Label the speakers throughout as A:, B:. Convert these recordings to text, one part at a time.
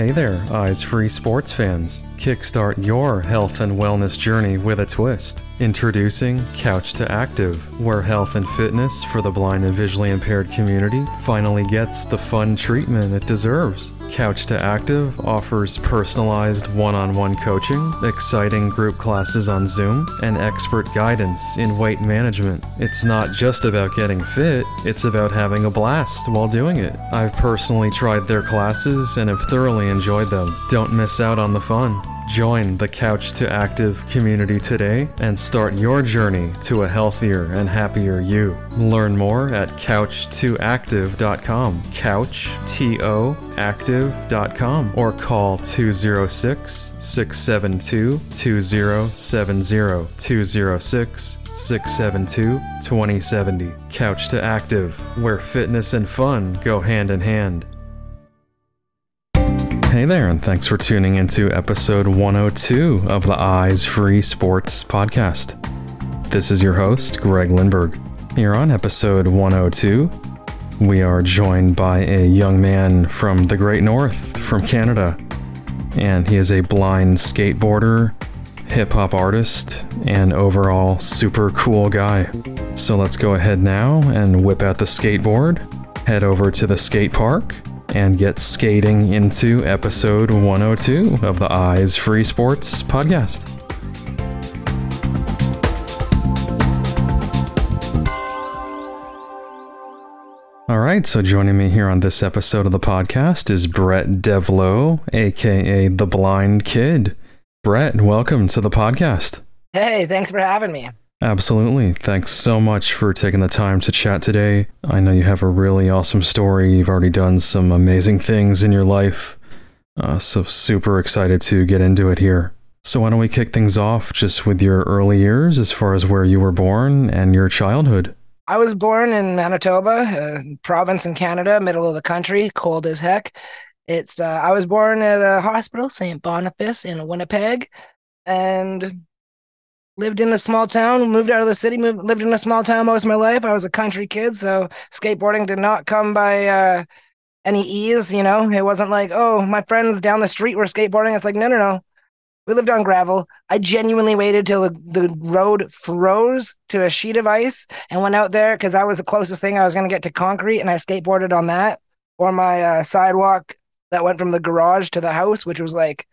A: Hey there, Eyes Free sports fans. Kickstart your health and wellness journey with a twist. Introducing Couch to Active, where health and fitness for the blind and visually impaired community finally gets the fun treatment it deserves. Couch to Active offers personalized one on one coaching, exciting group classes on Zoom, and expert guidance in weight management. It's not just about getting fit, it's about having a blast while doing it. I've personally tried their classes and have thoroughly enjoyed them. Don't miss out on the fun. Join the Couch to Active community today and start your journey to a healthier and happier you. Learn more at couch2active.com, couch, T-O, active.com, or call 206-672-2070, 206-672-2070. Couch to Active, where fitness and fun go hand in hand. Hey there, and thanks for tuning into episode 102 of the Eyes Free Sports Podcast. This is your host, Greg Lindberg. Here on episode 102, we are joined by a young man from the Great North, from Canada, and he is a blind skateboarder, hip hop artist, and overall super cool guy. So let's go ahead now and whip out the skateboard, head over to the skate park, and get skating into episode 102 of the Eyes Free Sports podcast. All right, so joining me here on this episode of the podcast is Brett Devloo, aka The Blind Kid. Brett, welcome to the podcast.
B: Hey, thanks for having me.
A: Absolutely. Thanks so much for taking the time to chat today. I know you have a really awesome story. You've already done some amazing things in your life. Uh, so, super excited to get into it here. So, why don't we kick things off just with your early years as far as where you were born and your childhood?
B: I was born in Manitoba, a province in Canada, middle of the country, cold as heck. It's uh, I was born at a hospital, St. Boniface in Winnipeg, and lived in a small town, moved out of the city, moved, lived in a small town most of my life. I was a country kid, so skateboarding did not come by uh, any ease. You know, it wasn't like, oh, my friends down the street were skateboarding. It's like, no, no, no. We lived on gravel. I genuinely waited till the, the road froze to a sheet of ice and went out there because that was the closest thing I was going to get to concrete, and I skateboarded on that or my uh, sidewalk that went from the garage to the house, which was like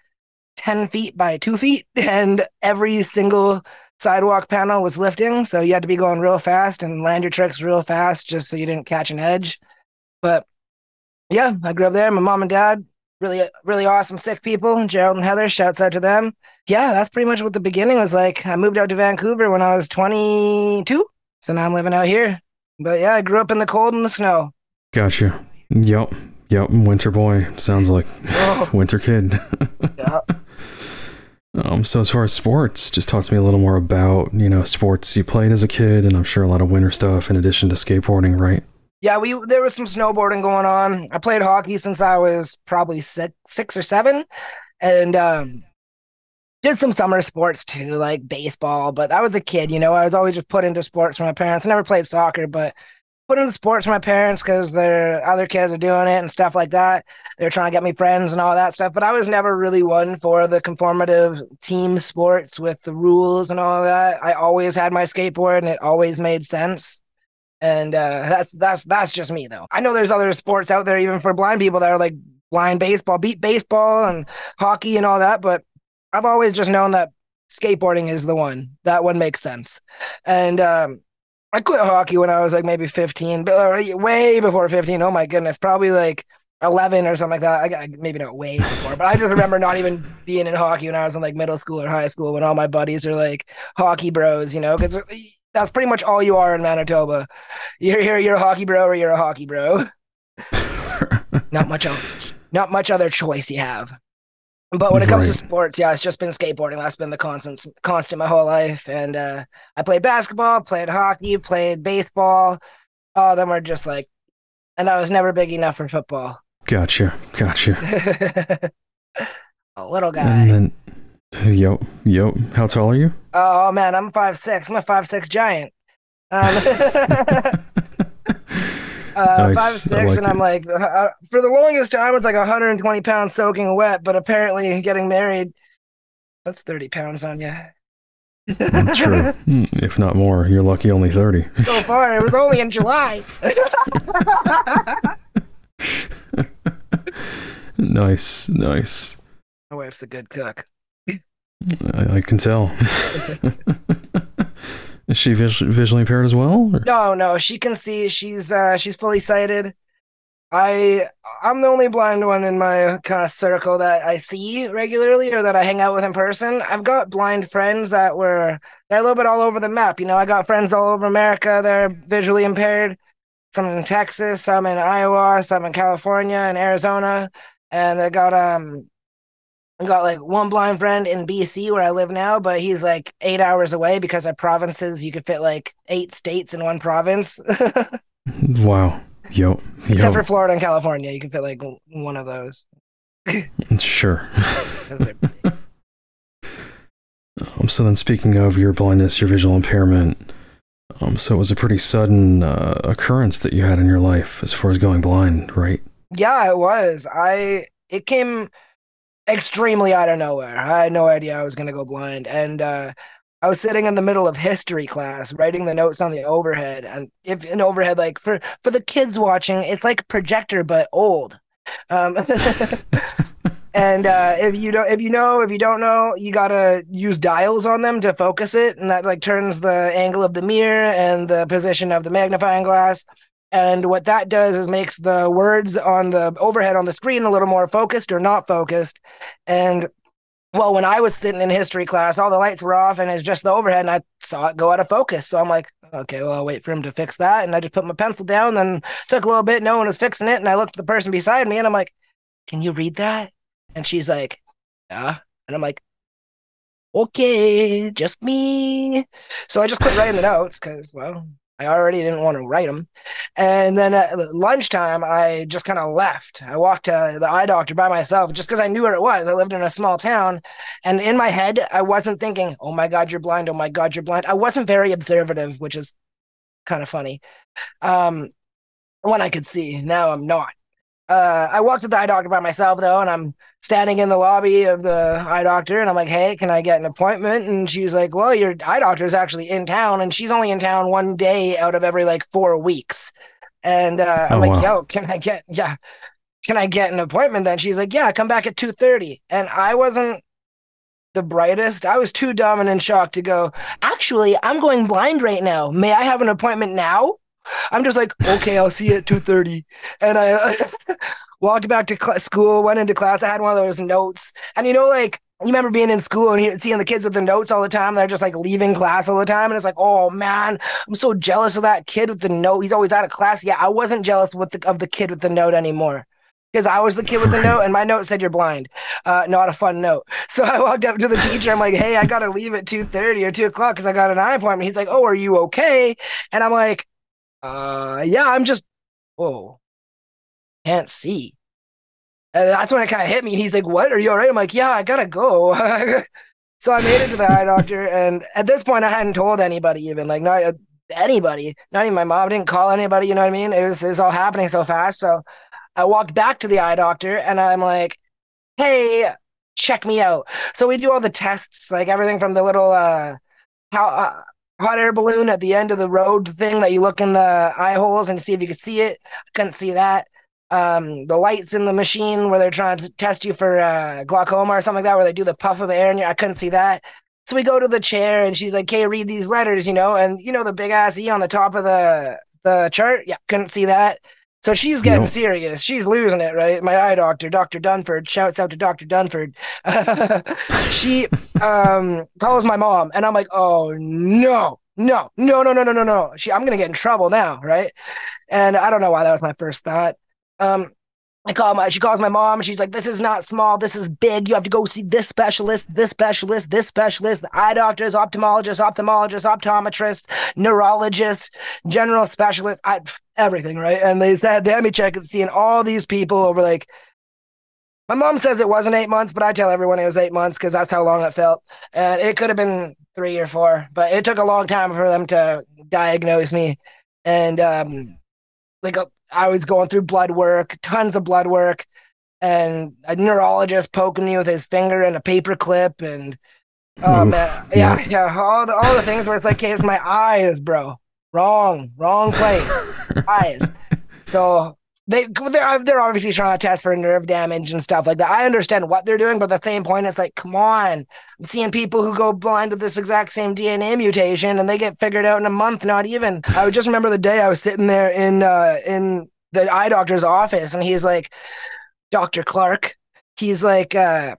B: 10 feet by two feet, and every single sidewalk panel was lifting. So you had to be going real fast and land your tricks real fast just so you didn't catch an edge. But yeah, I grew up there. My mom and dad, really, really awesome, sick people. Gerald and Heather, shouts out to them. Yeah, that's pretty much what the beginning was like. I moved out to Vancouver when I was 22. So now I'm living out here. But yeah, I grew up in the cold and the snow.
A: Gotcha. Yep. Yep. Winter boy. Sounds like oh. winter kid. yeah. Um, so as far as sports, just talk to me a little more about you know sports you played as a kid, and I'm sure a lot of winter stuff in addition to skateboarding, right?
B: Yeah, we there was some snowboarding going on. I played hockey since I was probably six, six or seven, and um, did some summer sports too, like baseball. But I was a kid, you know. I was always just put into sports from my parents. I never played soccer, but put into sports for my parents because their other kids are doing it and stuff like that. They're trying to get me friends and all that stuff. But I was never really one for the conformative team sports with the rules and all that. I always had my skateboard and it always made sense. And uh, that's that's that's just me though. I know there's other sports out there even for blind people that are like blind baseball, beep baseball and hockey and all that, but I've always just known that skateboarding is the one. That one makes sense. And um, I quit hockey when I was like maybe 15, but uh, way before 15. Oh my goodness, probably like 11 or something like that. I, maybe not way before, but I just remember not even being in hockey when I was in like middle school or high school when all my buddies are like hockey bros, you know, because that's pretty much all you are in Manitoba. You're here, you're a hockey bro or you're a hockey bro. not much else, not much other choice you have. But when it comes right. to sports, yeah, it's just been skateboarding. That's been the constant, constant my whole life. And uh, I played basketball, played hockey, played baseball. All of them are just like, and I was never big enough for football.
A: Gotcha, gotcha.
B: a little guy.
A: And then, yo, yo, how tall are you?
B: Oh man, I'm five six. I'm a five six giant. Um, Uh,
A: Nice.
B: five six,
A: like
B: and I'm like, uh, for the longest time, it's like 120 pounds soaking wet. But apparently, getting married, that's 30 pounds on you.
A: True. Hmm, if not more, you're lucky only 30.
B: so far, it was only in July.
A: nice, nice.
B: My wife's a good cook.
A: I, I can tell. Is she vis- visually impaired as well? or-
B: No, no, she can see. She's uh, she's fully sighted. I I'm the only blind one in my kind of circle that I see regularly or that I hang out with in person. I've got blind friends that were they're a little bit all over the map. You know, I got friends all over America. They're visually impaired. Some in Texas, some in Iowa, some in California and Arizona, and I got um I got like one blind friend in BC where I live now, but he's like eight hours away because our provinces. You could fit like eight states in one province.
A: Wow. Yo.
B: Except for Florida and California, you can fit like one of those.
A: sure. Um, so then, speaking of your blindness, your visual impairment, um, so it was a pretty sudden uh, occurrence that you had in your life as far as going blind, right?
B: yeah, it was. I it came extremely out of nowhere. I had no idea I was gonna go blind, and uh, I was sitting in the middle of history class, writing the notes on the overhead, and if an overhead like for for the kids watching, it's like projector but old. Um, and uh, if you don't, if you know, if you don't know, you gotta use dials on them to focus it, and that like turns the angle of the mirror and the position of the magnifying glass. And what that does is makes the words on the overhead on the screen a little more focused or not focused. And well, when I was sitting in history class, all the lights were off and it's just the overhead, and I saw it go out of focus. So I'm like, okay, well, I'll wait for him to fix that. And I just put my pencil down, then took a little bit, no one was fixing it. And I looked at the person beside me and I'm like, can you read that? And she's like, yeah. And I'm like, okay, just me. So I just quit writing the notes because, well, I already didn't want to write them. And then at lunchtime, I just kind of left. I walked to the eye doctor by myself just because I knew where it was. I lived in a small town. And in my head, I wasn't thinking, oh my God, you're blind. Oh my God, you're blind. I wasn't very observative, which is kind of funny. Um, when I could see, now I'm not. Uh, I walked to the eye doctor by myself though, and I'm standing in the lobby of the eye doctor, and I'm like, "Hey, can I get an appointment?" And she's like, "Well, your eye doctor is actually in town, and she's only in town one day out of every like four weeks." And uh, I'm
A: Oh,
B: like,
A: wow.
B: "Yo, can I get yeah, can I get an appointment?" Then she's like, "Yeah, come back at two thirty." And I wasn't the brightest. I was too dumb and in shock to go. Actually, I'm going blind right now. May I have an appointment now? I'm just like, okay, I'll see you at two thirty, and I walked back to cl- school. Went into class. I had one of those notes, and you know, like you remember being in school and seeing the kids with the notes all the time. They're just like leaving class all the time, and it's like, oh man, I'm so jealous of that kid with the note. He's always out of class. Yeah, I wasn't jealous with the, of the kid with the note anymore. Because I was the kid with the note, and my note said you're blind. Uh, not a fun note. So I walked up to the teacher. I'm like, "Hey, I gotta leave at two thirty or two o'clock because I got an eye appointment." He's like, "Oh, are you okay?" And I'm like, uh, yeah, I'm just, whoa, can't see. And that's when it kind of hit me. And he's like, what? Are you all right? I'm like, yeah, I gotta go. so I made it to the eye doctor. And at this point, I hadn't told anybody, even like, not uh, anybody, not even my mom. I didn't call anybody. You know what I mean? It was, it was all happening so fast. So I walked back to the eye doctor and I'm like, hey, check me out. So we do all the tests, like everything from the little, uh, how, uh, hot air balloon at the end of the road thing that you look in the eye holes and see if you can see it. I couldn't see that. Um, the lights in the machine where they're trying to test you for uh, glaucoma or something like that, where they do the puff of air your. I couldn't see that. So we go to the chair and she's like, "Okay, read these letters," you know, and you know the big ass E on the top of the the chart. Yeah, couldn't see that. So she's getting
A: Nope.
B: serious. She's losing it, right? My eye doctor, Dr. Dunford, shouts out to Dr. Dunford. she um calls my mom and I'm like, "Oh no. No. No, no, no, no, no, no. She I'm going to get in trouble now, right?" And I don't know why that was my first thought. Um I call my she calls my mom and she's like, This is not small, this is big. You have to go see this specialist, this specialist, this specialist, the eye doctors, ophthalmologist, ophthalmologist, optometrist, neurologist, general specialist, I, everything, right? And they said they had me check and seeing all these people over like my mom says it wasn't eight months, but I tell everyone it was eight months because that's how long it felt. And it could have been three or four, but it took a long time for them to diagnose me. And um like a, I was going through blood work, tons of blood work, and a neurologist poking me with his finger and a paper clip, and oh Oof, man, yeah, yeah, yeah, all the all the things where it's like, okay, it's my eyes, bro, wrong, wrong place, eyes. So they they're, they're obviously trying to test for nerve damage and stuff like that. I understand what they're doing, but at the same point, it's like, come on. I'm seeing people who go blind with this exact same DNA mutation and they get figured out in a month, not even. I would just remember the day I was sitting there in uh in the eye doctor's office and he's like, Dr. Clark, he's like, uh,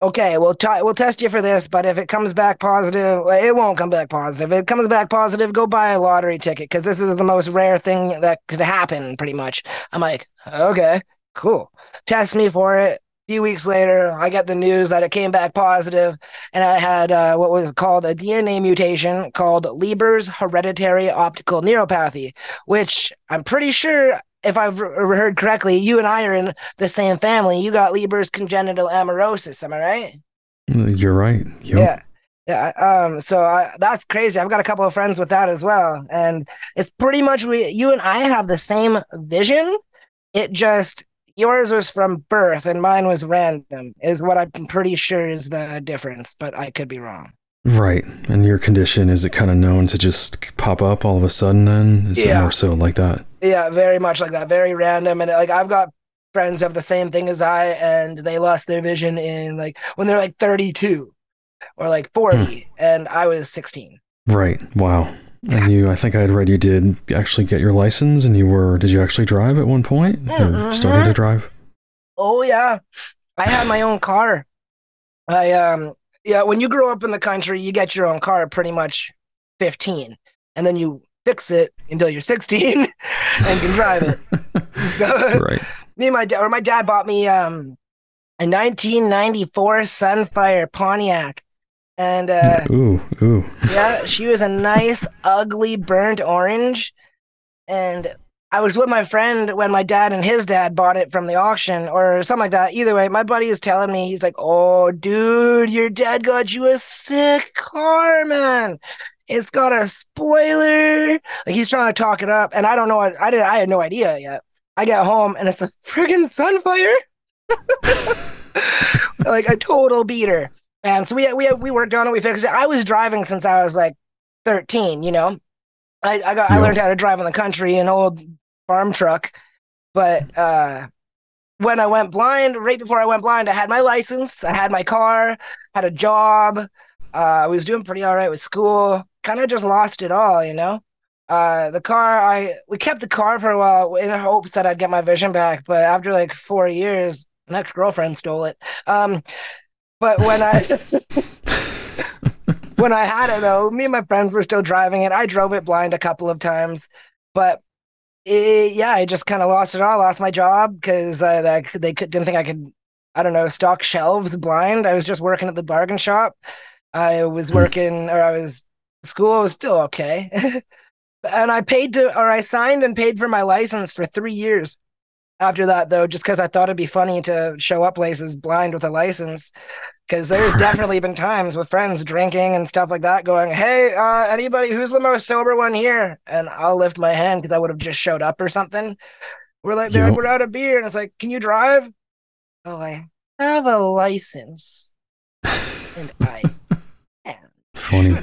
B: okay, we'll t- we'll test you for this, but if it comes back positive, it won't come back positive. If it comes back positive, go buy a lottery ticket because this is the most rare thing that could happen, pretty much. I'm like, okay, cool. Test me for it. A few weeks later, I get the news that it came back positive, and I had uh, what was called a DNA mutation called Leber's hereditary optical neuropathy, which I'm pretty sure if I've heard correctly, you and I are in the same family. You got Leber's congenital amaurosis. Am I right?
A: You're right.
B: Yep. Yeah. Yeah. Um, so I, that's crazy. I've got a couple of friends with that as well. And it's pretty much we, you and I have the same vision. It just, yours was from birth and mine was random, is what I'm pretty sure is the difference, but I could be wrong.
A: Right. And your condition, is it kind of known to just pop up all of a sudden then? Is yeah. it more so like that?
B: Yeah, very much like that. Very random. And like I've got friends who have the same thing as I and they lost their vision in like when they're like 32 or like 40 hmm. and I was 16.
A: Right. Wow. And you, I think I had read you did actually get your license and you were, did you actually drive at one point mm-hmm. or started to drive?
B: Oh, yeah. I had my own car. I, um, yeah, when you grow up in the country, you get your own car pretty much 15, and then you fix it until you're 16 and can drive it. so right. me and my dad, or my dad bought me um a 1994 Sunfire Pontiac. And uh,
A: ooh, ooh.
B: yeah, she was a nice, ugly, burnt orange. And I was with my friend when my dad and his dad bought it from the auction or something like that. Either way, my buddy is telling me, he's like, Oh, dude, your dad got you a sick car, man. It's got a spoiler. Like he's trying to talk it up. And I don't know what I did. I had no idea yet. I get home and it's a friggin' sunfire. like a total beater. And so we we we worked on it, we fixed it. I was driving since I was like 13, you know. I, I got I learned how to drive in the country, an old farm truck. But uh, when I went blind, right before I went blind, I had my license, I had my car, had a job. Uh, I was doing pretty all right with school. Kind of just lost it all, you know. Uh, the car, I we kept the car for a while in hopes that I'd get my vision back. But after like four years, an ex girlfriend stole it. Um, but when I when I had it though, me and my friends were still driving it. I drove it blind a couple of times, but it, yeah, I just kind of lost it all. Lost my job because uh, they could, didn't think I could. I don't know, stock shelves blind. I was just working at the bargain shop. I was hmm. working, or I was school was still okay, and I paid to, or I signed and paid for my license for three years. After that, though, just because I thought it'd be funny to show up places blind with a license, because there's definitely been times with friends drinking and stuff like that going hey uh, anybody who's the most sober one here? And i'll lift my hand because i would have just showed up or something. We're like they're yep. like we're out of beer. And it's like can you drive? Oh i have a license. And i am
A: funny.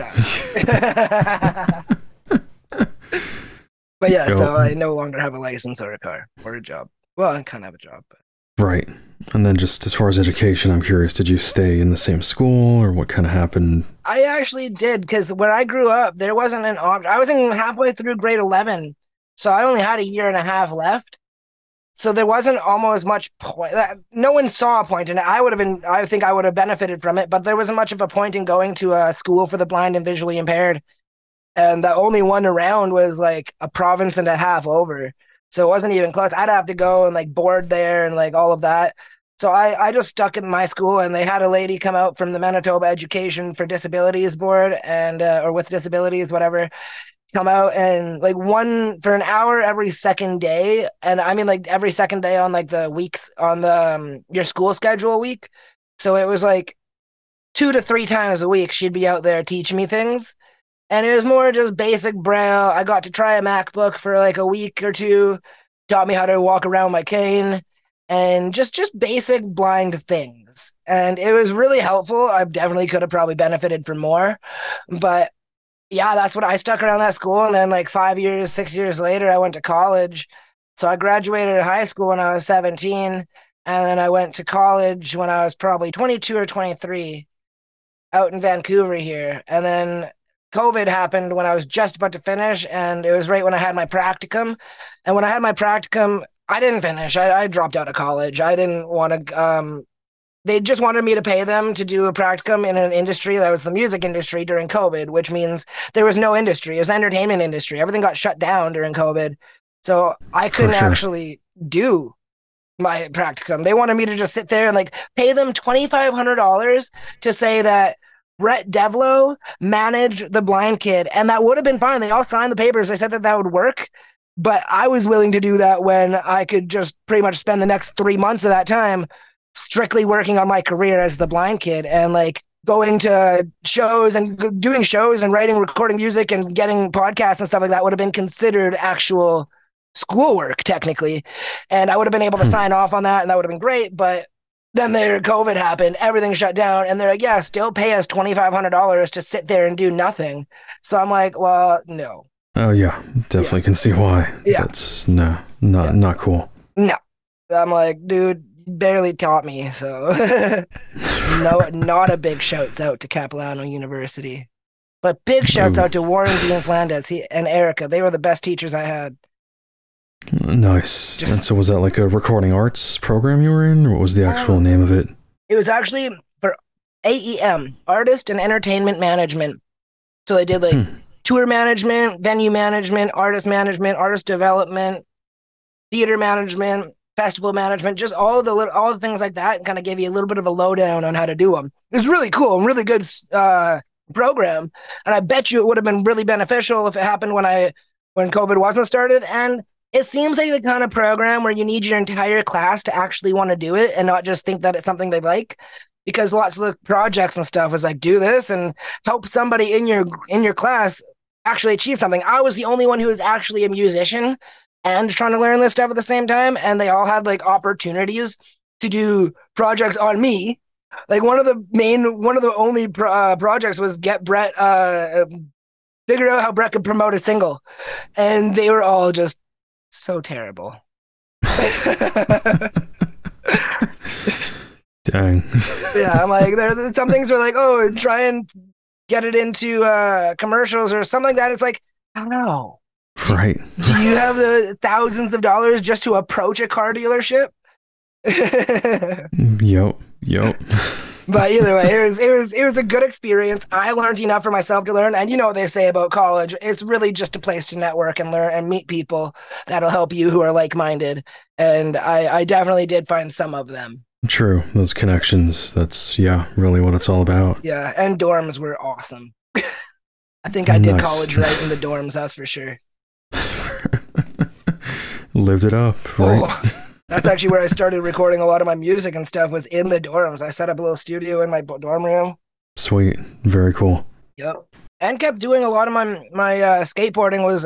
B: But yeah so i no longer have a license or a car or a job. Well i kind of have a job but
A: Right. And then just as far as education, I'm curious, did you stay in the same school or what kind of happened?
B: I actually did because when I grew up, there wasn't an option. I was in halfway through grade 11. So I only had a year and a half left. So there wasn't almost much point. No one saw a point in it. I would have been, I think I would have benefited from it, but there wasn't much of a point in going to a school for the blind and visually impaired. And the only one around was like a province and a half over. So it wasn't even close. I'd have to go and like board there and like all of that. So I, I just stuck in my school and they had a lady come out from the Manitoba Education for Disabilities Board and uh, or with disabilities, whatever, come out and like one for an hour every second day. And I mean like every second day on like the weeks on the um, your school schedule week. So it was like two to three times a week she'd be out there teaching me things and it was more just basic braille. I got to try a MacBook for like a week or two. taught me how to walk around my cane and just just basic blind things. And it was really helpful. I definitely could have probably benefited from more, but yeah, that's what I stuck around that school. And then like five years, six years later, I went to college. So I graduated high school when I was 17. And then I went to college when I was probably 22 or 23 out in Vancouver here. And then COVID happened when I was just about to finish. And it was right when I had my practicum. And when I had my practicum, I didn't finish. I, I dropped out of college. I didn't want to um, they just wanted me to pay them to do a practicum in an industry that was the music industry during COVID, which means there was no industry. It was the entertainment industry. Everything got shut down during COVID. So I couldn't sure. actually do my practicum. They wanted me to just sit there and like pay them $2,500 to say that Brett Devloo managed the blind kid. And that would have been fine. They all signed the papers. They said that that would work. But I was willing to do that when I could just pretty much spend the next three months of that time strictly working on my career as the blind kid and like going to shows and doing shows and writing, recording music and getting podcasts and stuff like that would have been considered actual schoolwork technically. And I would have been able to hmm. sign off on that and that would have been great. But then their COVID happened, everything shut down, and they're like, yeah, still pay us $2,500 to sit there and do nothing. So I'm like, well, no.
A: Oh, yeah, definitely yeah. can see why. Yeah. That's no, not, yeah. not cool.
B: No. I'm like, dude, barely taught me, so no, not a big shouts out to Capilano University, but big shouts out to Warren Dean Flanders and Erica. They were the best teachers I had.
A: Nice. Just, and so, was that like a recording arts program you were in, or what was the actual um, name of it?
B: It was actually for AEM, Artist and Entertainment Management. So they did like hmm. tour management, venue management, artist management, artist development, theater management, festival management, just all the little, all the things like that, and kind of give you a little bit of a lowdown on how to do them. It's really cool and really good uh, program, and I bet you it would have been really beneficial if it happened when I when COVID wasn't started. And it seems like the kind of program where you need your entire class to actually want to do it and not just think that it's something they like. Because lots of the projects and stuff was like do this and help somebody in your in your class actually achieve something. I was the only one who was actually a musician and trying to learn this stuff at the same time. And they all had like opportunities to do projects on me. Like one of the main, one of the only pro- uh, projects was get Brett, uh, figure out how Brett could promote a single. And they were all just so terrible.
A: Dang.
B: yeah, I'm like, there. Some things are like, oh, try and get it into uh, commercials or something like that. It's like, I don't know.
A: Right.
B: Do you have the thousands of dollars just to approach a car dealership?
A: yep. Yep.
B: But either way, it was it was it was a good experience. I learned enough for myself to learn, and you know what they say about college. It's really just a place to network and learn and meet people that'll help you who are like minded. And I I definitely did find some of them.
A: True, those connections. That's yeah, really what it's all about.
B: Yeah, and dorms were awesome. I think I did nice. college right in the dorms. That's for sure.
A: Lived it up, right?
B: Oh, that's actually where I started recording a lot of my music and stuff was in the dorms. I set up a little studio in my dorm room.
A: Sweet. Very cool.
B: Yep. And kept doing a lot of my my uh, skateboarding was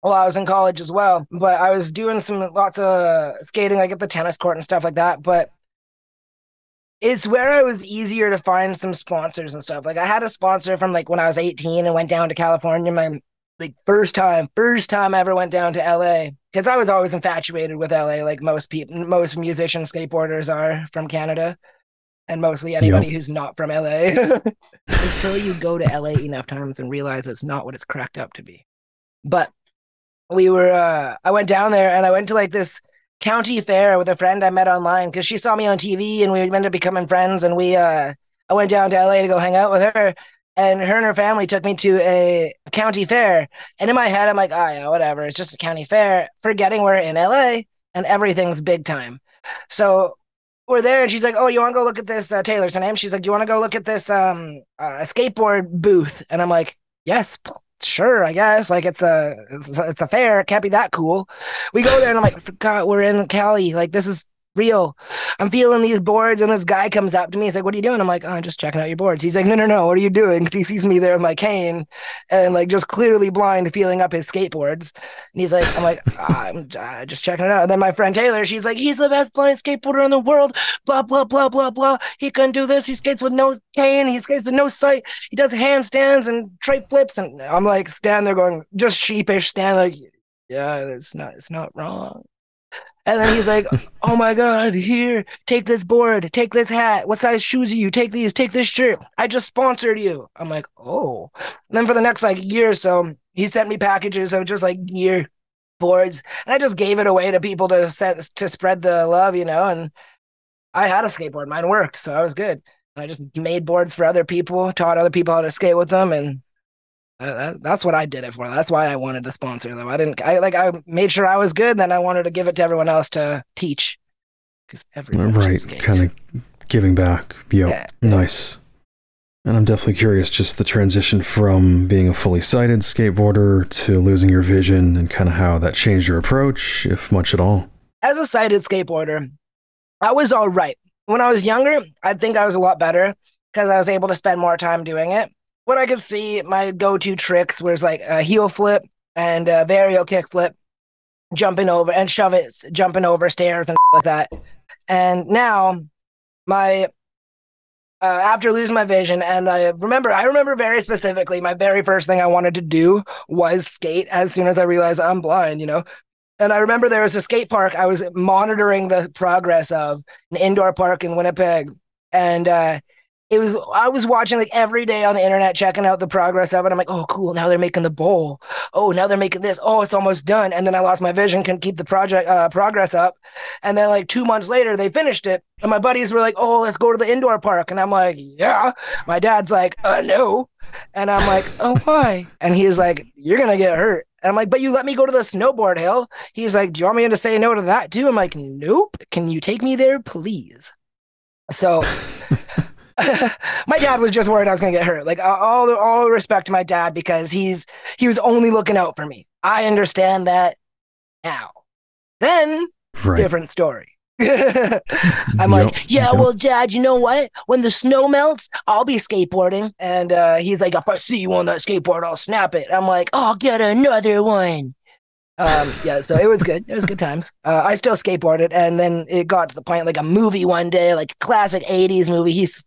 B: while I was in college as well. But I was doing some lots of skating, like at the tennis court and stuff like that. But it's where I was easier to find some sponsors and stuff. Like I had a sponsor from like when I was 18 and went down to California. My like first time, first time I ever went down to LA because I was always infatuated with LA, like most people, most musicians, skateboarders are from Canada, and mostly anybody yep. who's not from LA. Until you go to LA enough times and realize it's not what it's cracked up to be. But we were, uh, I went down there and I went to like this county fair with a friend I met online because she saw me on TV and we ended up becoming friends. And we, uh, I went down to LA to go hang out with her and her and her family took me to a county fair. And in my head, I'm like, oh, yeah, whatever. It's just a county fair, forgetting we're in LA and everything's big time. So we're there, and she's like, oh, you want to go look at this? Uh, Taylor's her name. She's like, you want to go look at this um uh, skateboard booth? And I'm like, yes, sure, I guess. Like it's a, it's a, it's a fair. It can't be that cool. We go there, and I'm like, forgot we're in Cali. Like this is real. I'm feeling these boards, and this guy comes up to me. He's like, "What are you doing?" I'm like, "Oh, I'm just checking out your boards." He's like, "No, no, no. What are you doing?" Because he sees me there with my cane, and like just clearly blind, feeling up his skateboards. And he's like, "I'm like, I'm uh, just checking it out." And then my friend Taylor, she's like, "He's the best blind skateboarder in the world." Blah blah blah blah blah. He can do this. He skates with no cane. He skates with no sight. He does handstands and trike flips. And I'm like, stand there going, just sheepish, stand like, yeah, it's not, it's not wrong. And then he's like, "Oh my god, here, take this board, take this hat. What size shoes are you? Take these, take this shirt. I just sponsored you." I'm like, "Oh." And then for the next like year or so, he sent me packages of just like gear boards, and I just gave it away to people to set to spread the love, you know. And I had a skateboard, mine worked, so I was good. And I just made boards for other people, taught other people how to skate with them, and that, that's what I did it for. That's why I wanted the sponsor, though. I didn't. I like. I made sure I was good. Then I wanted to give it to everyone else to teach, because everyone
A: right, kind of giving back. Yep. Yeah, nice. And I'm definitely curious, just the transition from being a fully sighted skateboarder to losing your vision, and kind of how that changed your approach, if much at all.
B: As a sighted skateboarder, I was all right. When I was younger, I think I was a lot better because I was able to spend more time doing it what I could see, my go-to tricks was like a heel flip and a varial kick flip, jumping over and shove it, jumping over stairs and like that. And now, my uh, after losing my vision, and I remember, I remember very specifically, my very first thing I wanted to do was skate. As soon as I realized I'm blind, you know. And I remember there was a skate park I was monitoring the progress of an indoor park in Winnipeg, and uh, it was I was watching like every day on the internet, checking out the progress of it. I'm like, oh, cool. Now they're making the bowl. Oh, now they're making this. Oh, it's almost done. And then I lost my vision, can keep the project uh, progress up. And then like two months later, they finished it. And my buddies were like, oh, let's go to the indoor park. And I'm like, yeah. My dad's like, uh, no. And I'm like, oh, why? And he's like, you're gonna get hurt. And I'm like, but you let me go to the snowboard hill. He's like, do you want me to say no to that too? I'm like, nope. Can you take me there, please? So my dad was just worried I was going to get hurt. Like all all respect to my dad because he's he was only looking out for me. I understand that now. Then right. different story. I'm yep. like, yeah, yep. well, Dad, you know what? When the snow melts, I'll be skateboarding. And uh, he's like, if I see you on that skateboard, I'll snap it. I'm like, I'll get another one. Um, yeah, so it was good. It was good times. Uh, I still skateboarded, and then it got to the point like a movie one day, like classic '80s movie. He's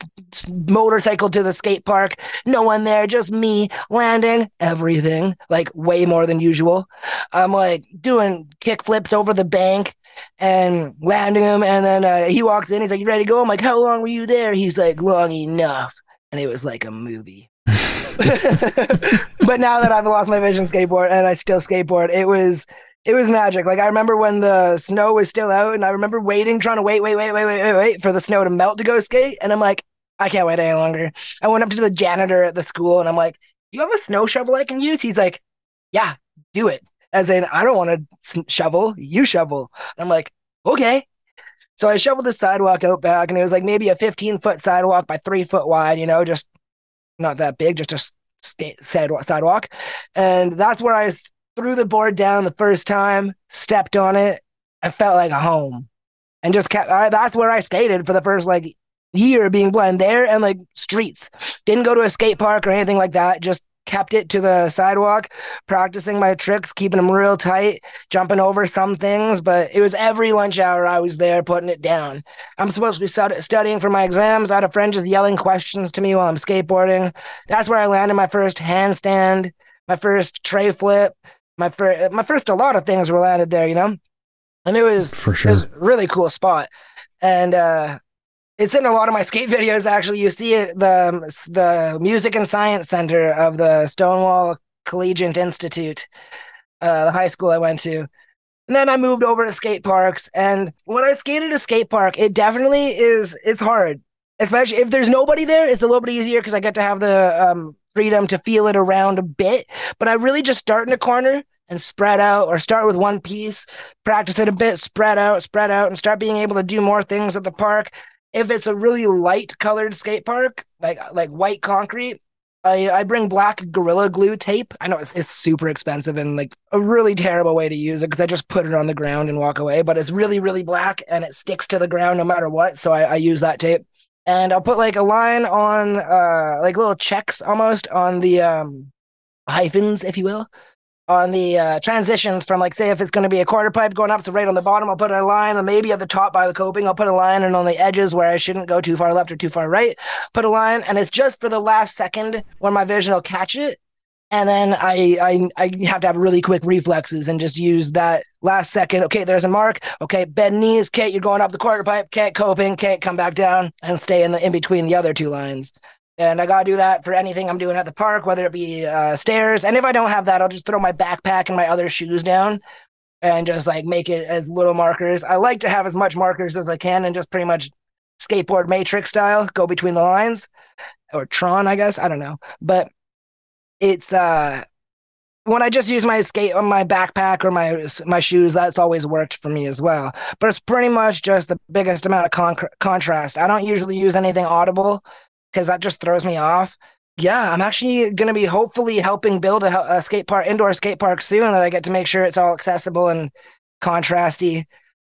B: motorcycled to the skate park, no one there, just me landing everything, like way more than usual. I'm like doing kick flips over the bank and landing them, and then uh, he walks in. He's like, "You ready to go?" I'm like, "How long were you there?" He's like, "Long enough," and it was like a movie. but now that I've lost my vision skateboard and I still skateboard, it was it was magic. Like I remember when the snow was still out, and I remember waiting, trying to wait, wait, wait, wait, wait, wait, wait for the snow to melt to go skate. And I'm like, I can't wait any longer. I went up to the janitor at the school, and I'm like, "Do you have a snow shovel I can use?" He's like, "Yeah, do it." As in, I don't want to shovel, you shovel. And I'm like, okay. So I shoveled the sidewalk out back, and it was like maybe a 15 foot sidewalk by three foot wide, you know, just not that big, just a skate, sidewalk. And that's where I threw the board down the first time, stepped on it, and felt like a home. And just kept, I, that's where I skated for the first like year being blind there and like streets. Didn't go to a skate park or anything like that. Just kept it to the sidewalk, practicing my tricks, keeping them real tight, jumping over some things. But it was every lunch hour I was there putting it down. I'm supposed to be stud- studying for my exams. I had a friend just yelling questions to me while I'm skateboarding. That's where I landed my first handstand, my first tray flip, my first, my first, a lot of things were landed there, you know? And it was,
A: for sure.
B: it was really cool spot. And, uh, it's in a lot of my skate videos. Actually, you see it the the Music and Science Center of the Stonewall Collegiate Institute, uh, the high school I went to. And then I moved over to skate parks, and when I skated a skate park, it definitely is. It's hard, especially if there's nobody there. It's a little bit easier because I get to have the um, freedom to feel it around a bit. But I really just start in a corner and spread out, or start with one piece, practice it a bit, spread out, spread out, and start being able to do more things at the park if it's a really light colored skate park, like like white concrete, I, I bring black Gorilla Glue tape. I know it's, it's super expensive and like a really terrible way to use it because I just put it on the ground and walk away, but it's really, really black and it sticks to the ground no matter what. So I, I use that tape. And I'll put like a line on, uh, like little checks almost on the um, hyphens, if you will, on the uh, transitions from like say if it's going to be a quarter pipe going up so right on the bottom i'll put a line and maybe at the top by the coping i'll put a line and on the edges where i shouldn't go too far left or too far right put a line and it's just for the last second when my vision will catch it and then I, I I have to have really quick reflexes and just use that last second. Okay, there's a mark. Okay, bend knees. Kate, you're going up the quarter pipe. Okay, coping. Okay, come back down and stay in the in between the other two lines. And I got to do that for anything I'm doing at the park, whether it be uh, stairs. And if I don't have that, I'll just throw my backpack and my other shoes down and just like make it as little markers. I like to have as much markers as I can and just pretty much skateboard matrix style go between the lines or Tron, I guess. I don't know. But it's, uh, when I just use my skate on my backpack or my my shoes, that's always worked for me as well. But it's pretty much just the biggest amount of con- contrast. I don't usually use anything audible because that just throws me off. Yeah, I'm actually going to be hopefully helping build a, a, skate park, indoor skate park soon that I get to make sure it's all accessible and contrasty.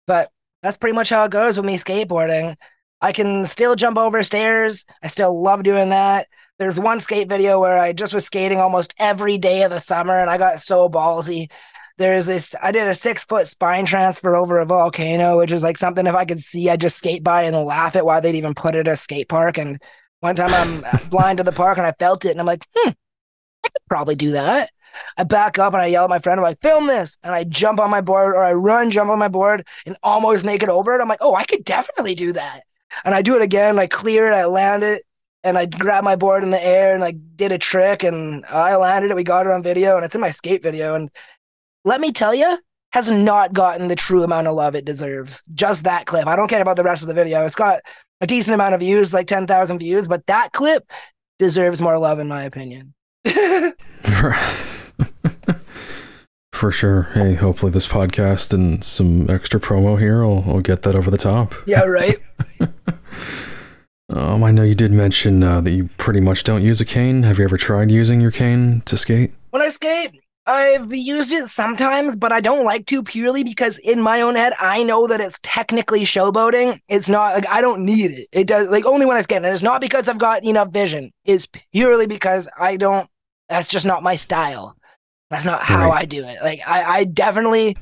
B: But that's pretty much how it goes with me skateboarding. I can still jump over stairs. I still love doing that. There's one skate video where I just was skating almost every day of the summer and I got so ballsy. There's this, I did a six foot spine transfer over a volcano, which is like something if I could see, I'd just skate by and laugh at why they'd even put it at a skate park. And one time I'm blind to the park and I felt it and I'm like, hmm, I could probably do that. I back up and I yell at my friend, I'm like, film this. And I jump on my board or I run, jump on my board and almost make it over it. I'm like, oh, I could definitely do that. And I do it again. I clear it, I land it, and I grab my board in the air and like did a trick and I landed it. We got it on video and it's in my skate video. And let me tell you, has not gotten the true amount of love it deserves. Just that clip. I don't care about the rest of the video. It's got a decent amount of views, like 10,000 views, but that clip deserves more love, in my opinion.
A: For sure. Hey, hopefully this podcast and some extra promo here will, will get that over the top.
B: Yeah, right.
A: um, I know you did mention uh, that you pretty much don't use a cane. Have you ever tried using your cane to skate?
B: When I skate, I've used it sometimes, but I don't like to purely because in my own head, I know that it's technically showboating. It's not like I don't need it. It does like only when I scan And it's not because I've got enough vision. It's purely because I don't. That's just not my style. That's not how right. I do it. Like I, I definitely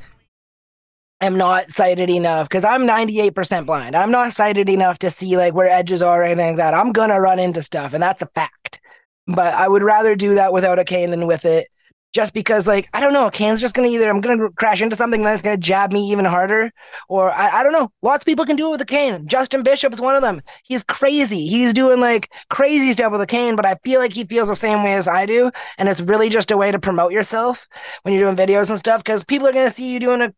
B: am not sighted enough because I'm 98% blind. I'm not sighted enough to see like where edges are or anything like that. I'm gonna run into stuff, and that's a fact. But I would rather do that without a cane than with it just because like I don't know, a Cane's just gonna either I'm gonna crash into something that's gonna jab me even harder, or I, I don't know. Lots of people can do it with a cane. Justin Bishop is one of them. He's crazy. He's doing like crazy stuff with a cane, but I feel like he feels the same way as I do, and it's really just a way to promote yourself when you're doing videos and stuff because people are gonna see you doing a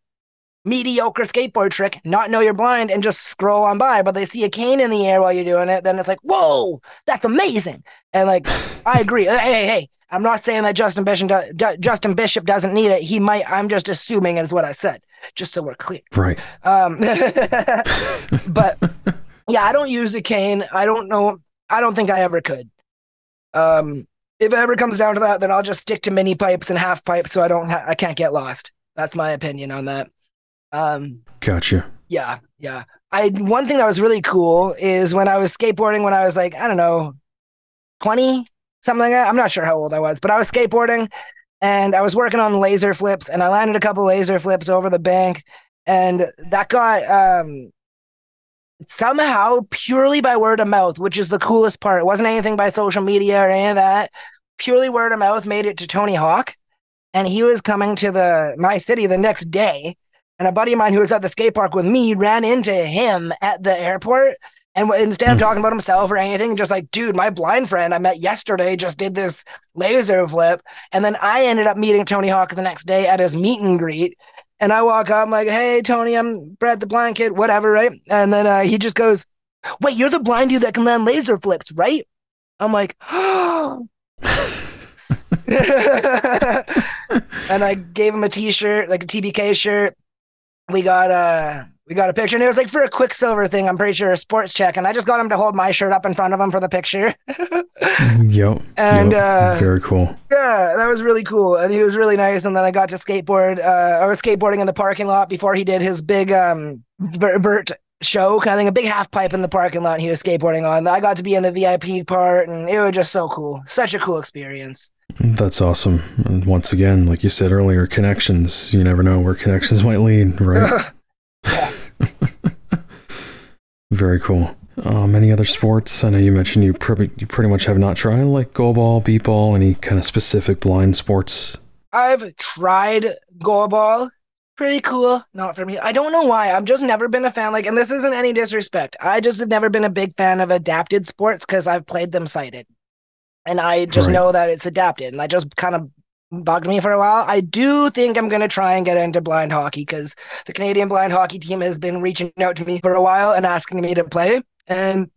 B: mediocre skateboard trick, not know you're blind, and just scroll on by. But they see a cane in the air while you're doing it, then it's like, whoa, that's amazing. And like, I agree. Hey, hey, hey, I'm not saying that Justin Bishop do, Justin Bishop doesn't need it. He might. I'm just assuming is what I said, just so we're clear.
A: Right.
B: Um, but yeah, I don't use a cane. I don't know. I don't think I ever could. Um, if it ever comes down to that, then I'll just stick to mini pipes and half pipes, so I don't. Ha- I can't get lost. That's my opinion on that. Um,
A: gotcha.
B: Yeah, yeah. I one thing that was really cool is when I was skateboarding when I was like I don't know, twenty, something like. I'm not sure how old I was, but I was skateboarding and I was working on laser flips and I landed a couple laser flips over the bank and that got um somehow purely by word of mouth, which is the coolest part. It wasn't anything by social media or any of that. Purely word of mouth made it to Tony Hawk and he was coming to the my city the next day and a buddy of mine who was at the skate park with me ran into him at the airport and instead of hmm. talking about himself or anything, just like, dude, my blind friend I met yesterday just did this laser flip. And then I ended up meeting Tony Hawk the next day at his meet and greet. And I walk up, I'm like, hey, Tony, I'm Brett the blind kid, whatever, right? And then uh, he just goes, wait, you're the blind dude that can land laser flips, right? I'm like, oh. and I gave him a t shirt, like a TBK shirt. We got, uh, we got a picture, and it was like for a Quiksilver thing. I'm pretty sure a sports check, and I just got him to hold my shirt up in front of him for the picture.
A: yep.
B: And,
A: yep.
B: uh,
A: very cool.
B: Yeah, that was really cool, and he was really nice. And then I got to skateboard. Uh, I was skateboarding in the parking lot before he did his big um vert, vert show kind of thing, a big half pipe in the parking lot. He was skateboarding on. I got to be in the VIP part, and it was just so cool. Such a cool experience.
A: That's awesome. And once again, like you said earlier, connections. You never know where connections might lead, right? Very cool. Um, any other sports? I know you mentioned you, pretty you pretty much have not tried like goalball, beep ball, any kind of specific blind sports.
B: I've tried goalball. Pretty cool. Not for me. I don't know why. I've just never been a fan. Like, and this isn't any disrespect. I just have never been a big fan of adapted sports because I've played them sighted. And I just
A: Right.
B: know that it's adapted. And I just kind of bugged me for a while. I do think I'm going to try and get into blind hockey because the Canadian blind hockey team has been reaching out to me for a while and asking me to play. And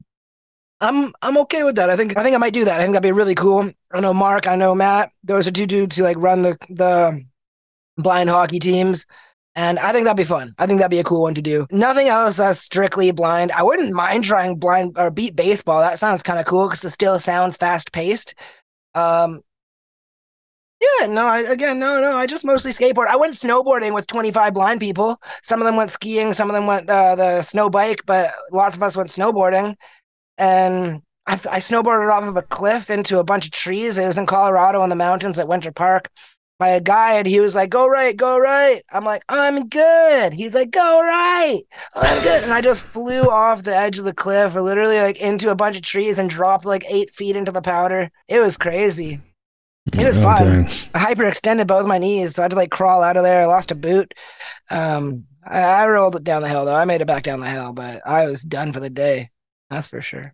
B: I'm I'm okay with that. I think I think I might do that. I think that'd be really cool. I know Mark, I know Matt. Those are two dudes who like run the the blind hockey teams. And I think that'd be fun. I think that'd be a cool one to do. Nothing else that's strictly blind. I wouldn't mind trying blind or beep baseball. That sounds kind of cool because it still sounds fast paced. Um, yeah, no, I, again, no, no. I just mostly skateboard. I went snowboarding with 25 blind people. Some of them went skiing, some of them went uh, the snow bike, but lots of us went snowboarding. And I, I snowboarded off of a cliff into a bunch of trees. It was in Colorado in the mountains at Winter Park by a guide. He was like, "Go right, go right." I'm like, "I'm good." He's like, "Go right." I'm good. And I just flew off the edge of the cliff, or literally like into a bunch of trees, and dropped like eight feet into the powder. It was crazy. It was
A: Oh,
B: fun.
A: dang.
B: I hyperextended both my knees, so I had to like crawl out of there. I lost a boot. Um, I, I rolled it down the hill though. I made it back down the hill, but I was done for the day. That's for sure.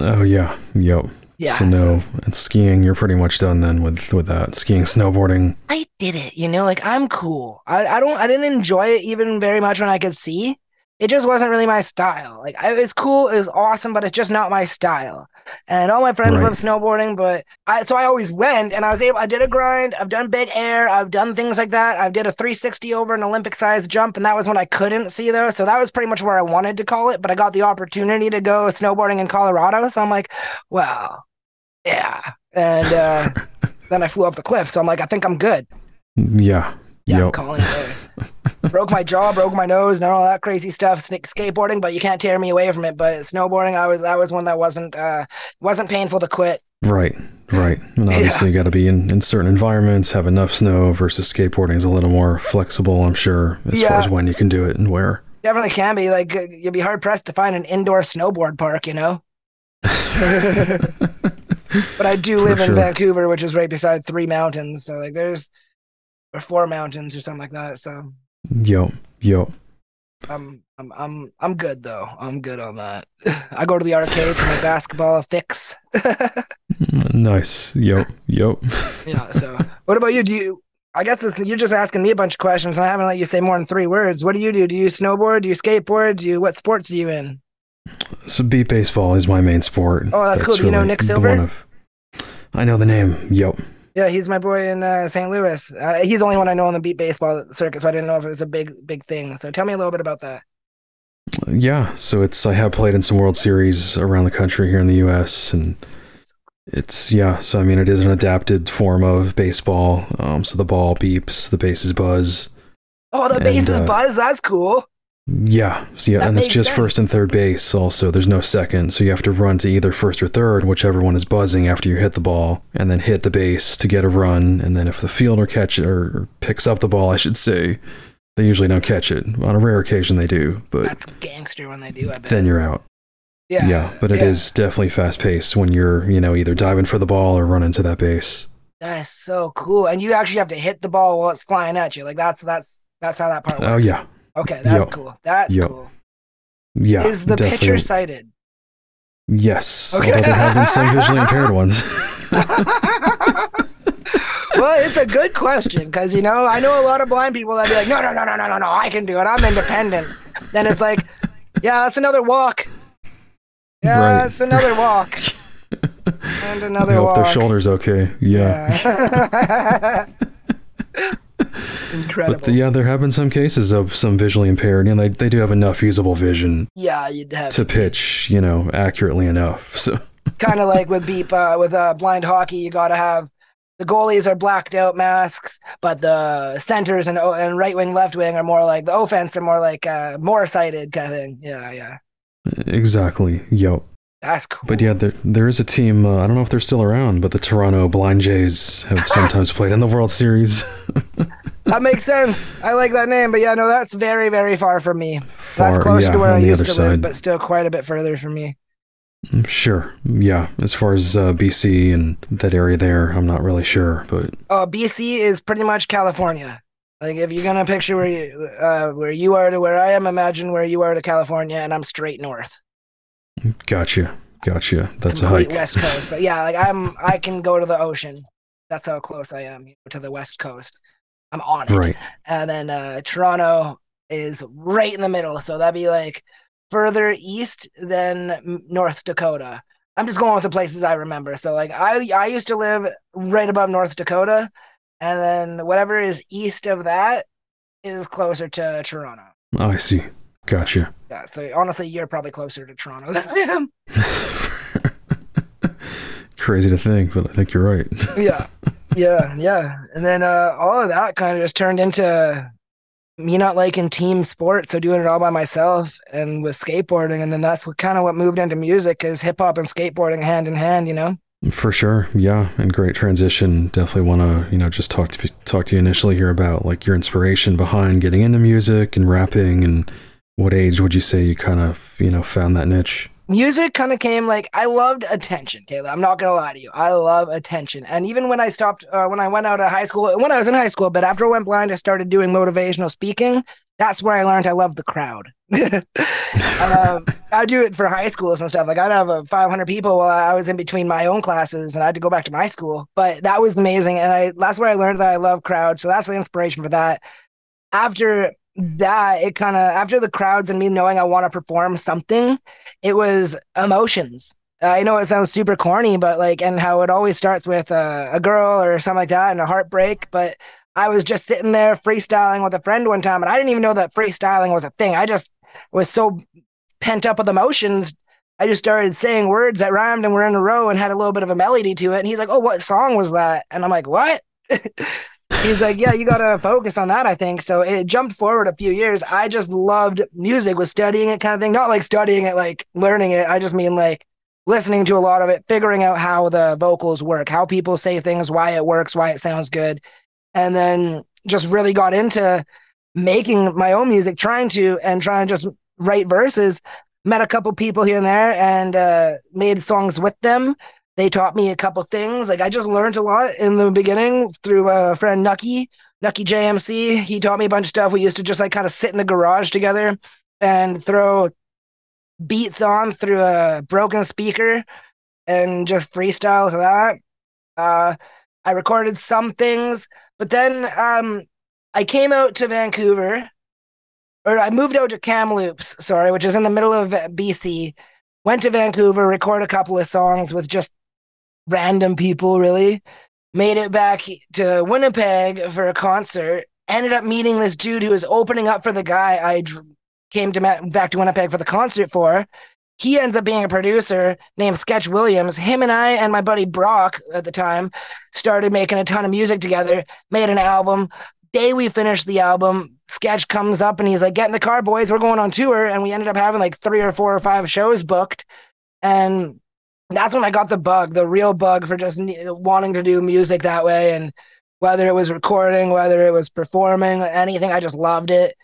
A: Oh yeah, yep.
B: Yeah.
A: So no, and skiing, you're pretty much done then with with that. Skiing, snowboarding.
B: I did it, you know, like I'm cool. I, I don't I didn't enjoy it even very much when I could see. It just wasn't really my style. Like it was cool, it was awesome, but it's just not my style. And all my friends
A: Right.
B: love snowboarding, but I so I always went and I was able I did a grind, I've done big air, I've done things like that. I've did a 360 over an Olympic size jump, and that was when I couldn't see though. So that was pretty much where I wanted to call it, but I got the opportunity to go snowboarding in Colorado. So I'm like, well, yeah. And uh then I flew off the cliff. So I'm like, I think I'm good.
A: Yeah.
B: Yeah, I'm
A: Yep.
B: calling it there. broke my jaw, broke my nose, and all that crazy stuff. Skateboarding, but you can't tear me away from it. But snowboarding, I was that was one that wasn't uh wasn't painful to quit.
A: Right. Right. And obviously, you got to be in, in certain environments, have enough snow versus skateboarding is a little more flexible, I'm sure, as far as when you can do it and where.
B: Definitely can be like uh, you'd be hard pressed to find an indoor snowboard park, you know. but I do
A: For
B: live in
A: sure.
B: Vancouver, which is right beside three mountains. So like there's or four mountains or something like that. So
A: yo yo,
B: I'm I'm I'm I'm good though. I'm good on that. I go to the arcade for my basketball fix.
A: Nice. yo yo.
B: Yeah. So, what about you? Do you? I guess you're just asking me a bunch of questions, and I haven't let you say more than three words. What do you do? Do you snowboard? Do you skateboard? Do you? What sports are you in?
A: So beep baseball is my main sport.
B: Oh, that's cool. Do you know Nick Silver?
A: of- I know the name. Yep.
B: Yeah, he's my boy in uh, St. Louis. Uh, he's the only one I know on the beep baseball circuit, so I didn't know if it was a big, big thing. So tell me a little bit about that.
A: Yeah, so it's I have played in some World Series around the country here in the U.S. and it's yeah. So I mean, it is an adapted form of baseball. Um, so the ball beeps, the bases buzz.
B: Oh, the
A: And,
B: bases
A: uh,
B: buzz. That's cool.
A: Yeah, so yeah,
B: That
A: and it's just
B: sense.
A: first and third base. Also, there's no second, so you have to run to either first or third, whichever one is buzzing after you hit the ball, and then hit the base to get a run. And then if the fielder catch it or picks up the ball, I should say, they usually don't catch it. On a rare occasion, they do, but
B: That's gangster when they do. I bet.
A: then you're out.
B: yeah.
A: Yeah, but it is
B: yeah.
A: definitely fast paced when you're, you know, either diving for the ball or running to that base.
B: That's so cool. And you actually have to hit the ball while it's flying at you. Like that's that's that's how that part oh, works.
A: Oh yeah,
B: Okay, that's cool. That's cool.
A: yeah.
B: Is the
A: definitely.
B: pitcher sighted?
A: Yes,
B: Okay.
A: although there have been some visually impaired ones.
B: well, it's a good question because you know I know a lot of blind people that be like, no, no, no, no, no, no, no, I can do it. I'm independent. then it's like, yeah, that's another walk. Yeah,
A: Right.
B: that's another walk. and another
A: I hope
B: walk.
A: their shoulders okay. Yeah.
B: Yeah. Incredible.
A: But the, yeah, there have been some cases of some visually impaired, and they they do have enough usable vision
B: yeah, you'd have
A: to pitch, you know, accurately enough. So
B: kind of like with beep uh, with uh, blind hockey, you got to have the goalies are blacked out masks, but the centers and and right wing, left wing are more like the offense are more like uh, more sighted kind of thing. Yeah, yeah,
A: exactly, yep.
B: That's cool.
A: But yeah, there there is a team. Uh, I don't know if they're still around, but the Toronto Blind Jays have sometimes played in the World Series.
B: that makes sense. I like that name, but yeah, no, that's very very far from me. that's
A: Far-
B: close
A: yeah,
B: to where I used to live,
A: side.
B: but still quite a bit further from me.
A: Sure, yeah. As far as uh, BC and that area there, I'm not really sure, but
B: Oh, BC is pretty much California. Like if you're gonna picture where you uh, where you are to where I am, imagine where you are to California, and I'm straight north.
A: Gotcha, gotcha. That's a hike.
B: west coast. So, yeah, like I'm I can go to the ocean. That's how close I am to the west coast. I'm on it.
A: Right.
B: And then uh Toronto is right in the middle. So that'd be like further east than North Dakota. I'm just going with the places I remember. So like I I used to live right above North Dakota and then whatever is east of that is closer to Toronto.
A: I see. Gotcha.
B: Yeah, so honestly you're probably closer to Toronto than I am.
A: Crazy to think, but I think you're right.
B: yeah yeah yeah and then uh all of that kind of just turned into me not liking team sports so doing it all by myself and with skateboarding and then that's what kind of what moved into music is hip-hop and skateboarding hand in hand you know
A: For sure, yeah, and great transition. Definitely want to, you know, just talk to talk to you initially here about like your inspiration behind getting into music and rapping, and what age would you say you kind of, you know, found that niche?
B: music kind of came like I loved attention, Kayla. I'm not gonna lie to you. I love attention. And even when I stopped, uh, when I went out of high school, when I was in high school, but after I went blind, I started doing motivational speaking. That's where I learned I love the crowd. um, I do it for high schools and stuff. Like I'd have uh, 500 people while I was in between my own classes, and I had to go back to my school. But that was amazing, and I that's where I learned that I love crowds. So that's the inspiration for that. After that, it kind of after the crowds and me knowing I want to perform something, it was emotions. I know it sounds super corny, but like, and how it always starts with a, a girl or something like that and a heartbreak. But I was just sitting there freestyling with a friend one time, and I didn't even know that freestyling was a thing. I just was so pent up with emotions. I just started saying words that rhymed and were in a row and had a little bit of a melody to it. And he's like, Oh, what song was that? And I'm like, What? He's like, yeah, you got to focus on that, I think. So it jumped forward a few years. I just loved music, was studying it kind of thing. Not like studying it, like learning it. I just mean like listening to a lot of it, figuring out how the vocals work, how people say things, why it works, why it sounds good. And then just really got into making my own music, trying to, and trying to just write verses. Met a couple people here and there and uh, made songs with them they taught me a couple things. Like I just learned a lot in the beginning through a friend Nucky, Nucky JMC. He taught me a bunch of stuff. We used to just like kind of sit in the garage together and throw beats on through a broken speaker and just freestyle to that. Uh, I recorded some things, but then um, I came out to Vancouver, or I moved out to Kamloops, sorry, which is in the middle of BC. Went to Vancouver, record a couple of songs with just random people, really. Made it back to Winnipeg for a concert. Ended up meeting this dude who was opening up for the guy I dr- came to ma- back to Winnipeg for the concert for. He ends up being a producer named Sketch Williams. Him and I and my buddy Brock at the time started making a ton of music together, made an album. Day we finished the album, Sketch comes up and he's like, Get in the car, boys, we're going on tour. And we ended up having like three or four or five shows booked. And that's when I got the bug, the real bug for just wanting to do music that way. And whether it was recording, whether it was performing, anything, I just loved it.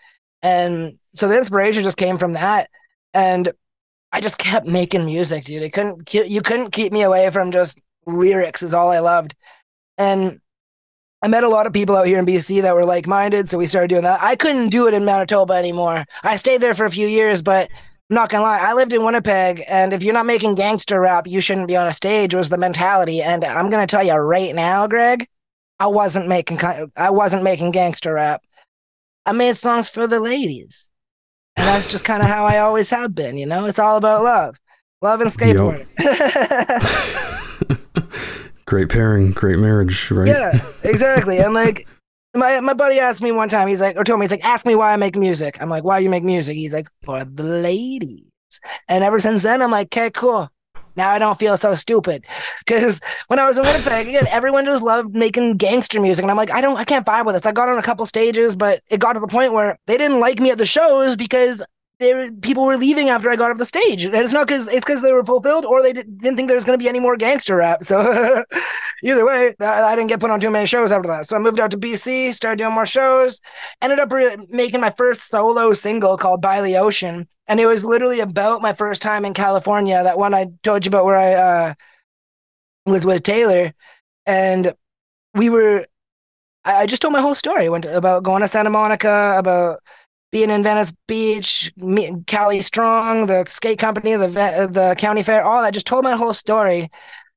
B: And so the inspiration just came from that. And I just kept making music, dude. It couldn't, you couldn't keep me away from just lyrics, is all I loved. And I met a lot of people out here in BC that were like minded. So we started doing that. I couldn't do it in Manitoba anymore. I stayed there for a few years, but I'm not gonna lie, I lived in Winnipeg, and if you're not making gangster rap, you shouldn't be on a stage. Was the mentality, and I'm gonna tell you right now, Greg, I wasn't making I wasn't making gangster rap. I made songs for the ladies, and that's just kind of how I always have been. You know, it's all about love, love and skateboarding.
A: great pairing, great marriage, right?
B: yeah, exactly, and like my my buddy asked me one time. He's like, or told me, he's like, ask me why I make music. I'm like, why you make music? He's like, for the ladies. And ever since then, I'm like, okay, cool. Now I don't feel so stupid. Because when I was in Winnipeg, again, everyone just loved making gangster music. And I'm like, I don't, I can't vibe with this. I got on a couple stages, but it got to the point where they didn't like me at the shows because there people were leaving after I got off the stage, and it's not because it's because they were fulfilled or they didn't think there was going to be any more gangster rap. So either way, I, didn't get put on too many shows after that. So I moved out to BC, started doing more shows, ended up re- making my first solo single called "By the Ocean," and it was literally about my first time in California. That one I told you about where I uh, was with Taylor, and we were. I just told my whole story. Went to, about going to Santa Monica, about being in Venice Beach, me, Cali Strong, the skate company, the the county fair, all that. Just told my whole story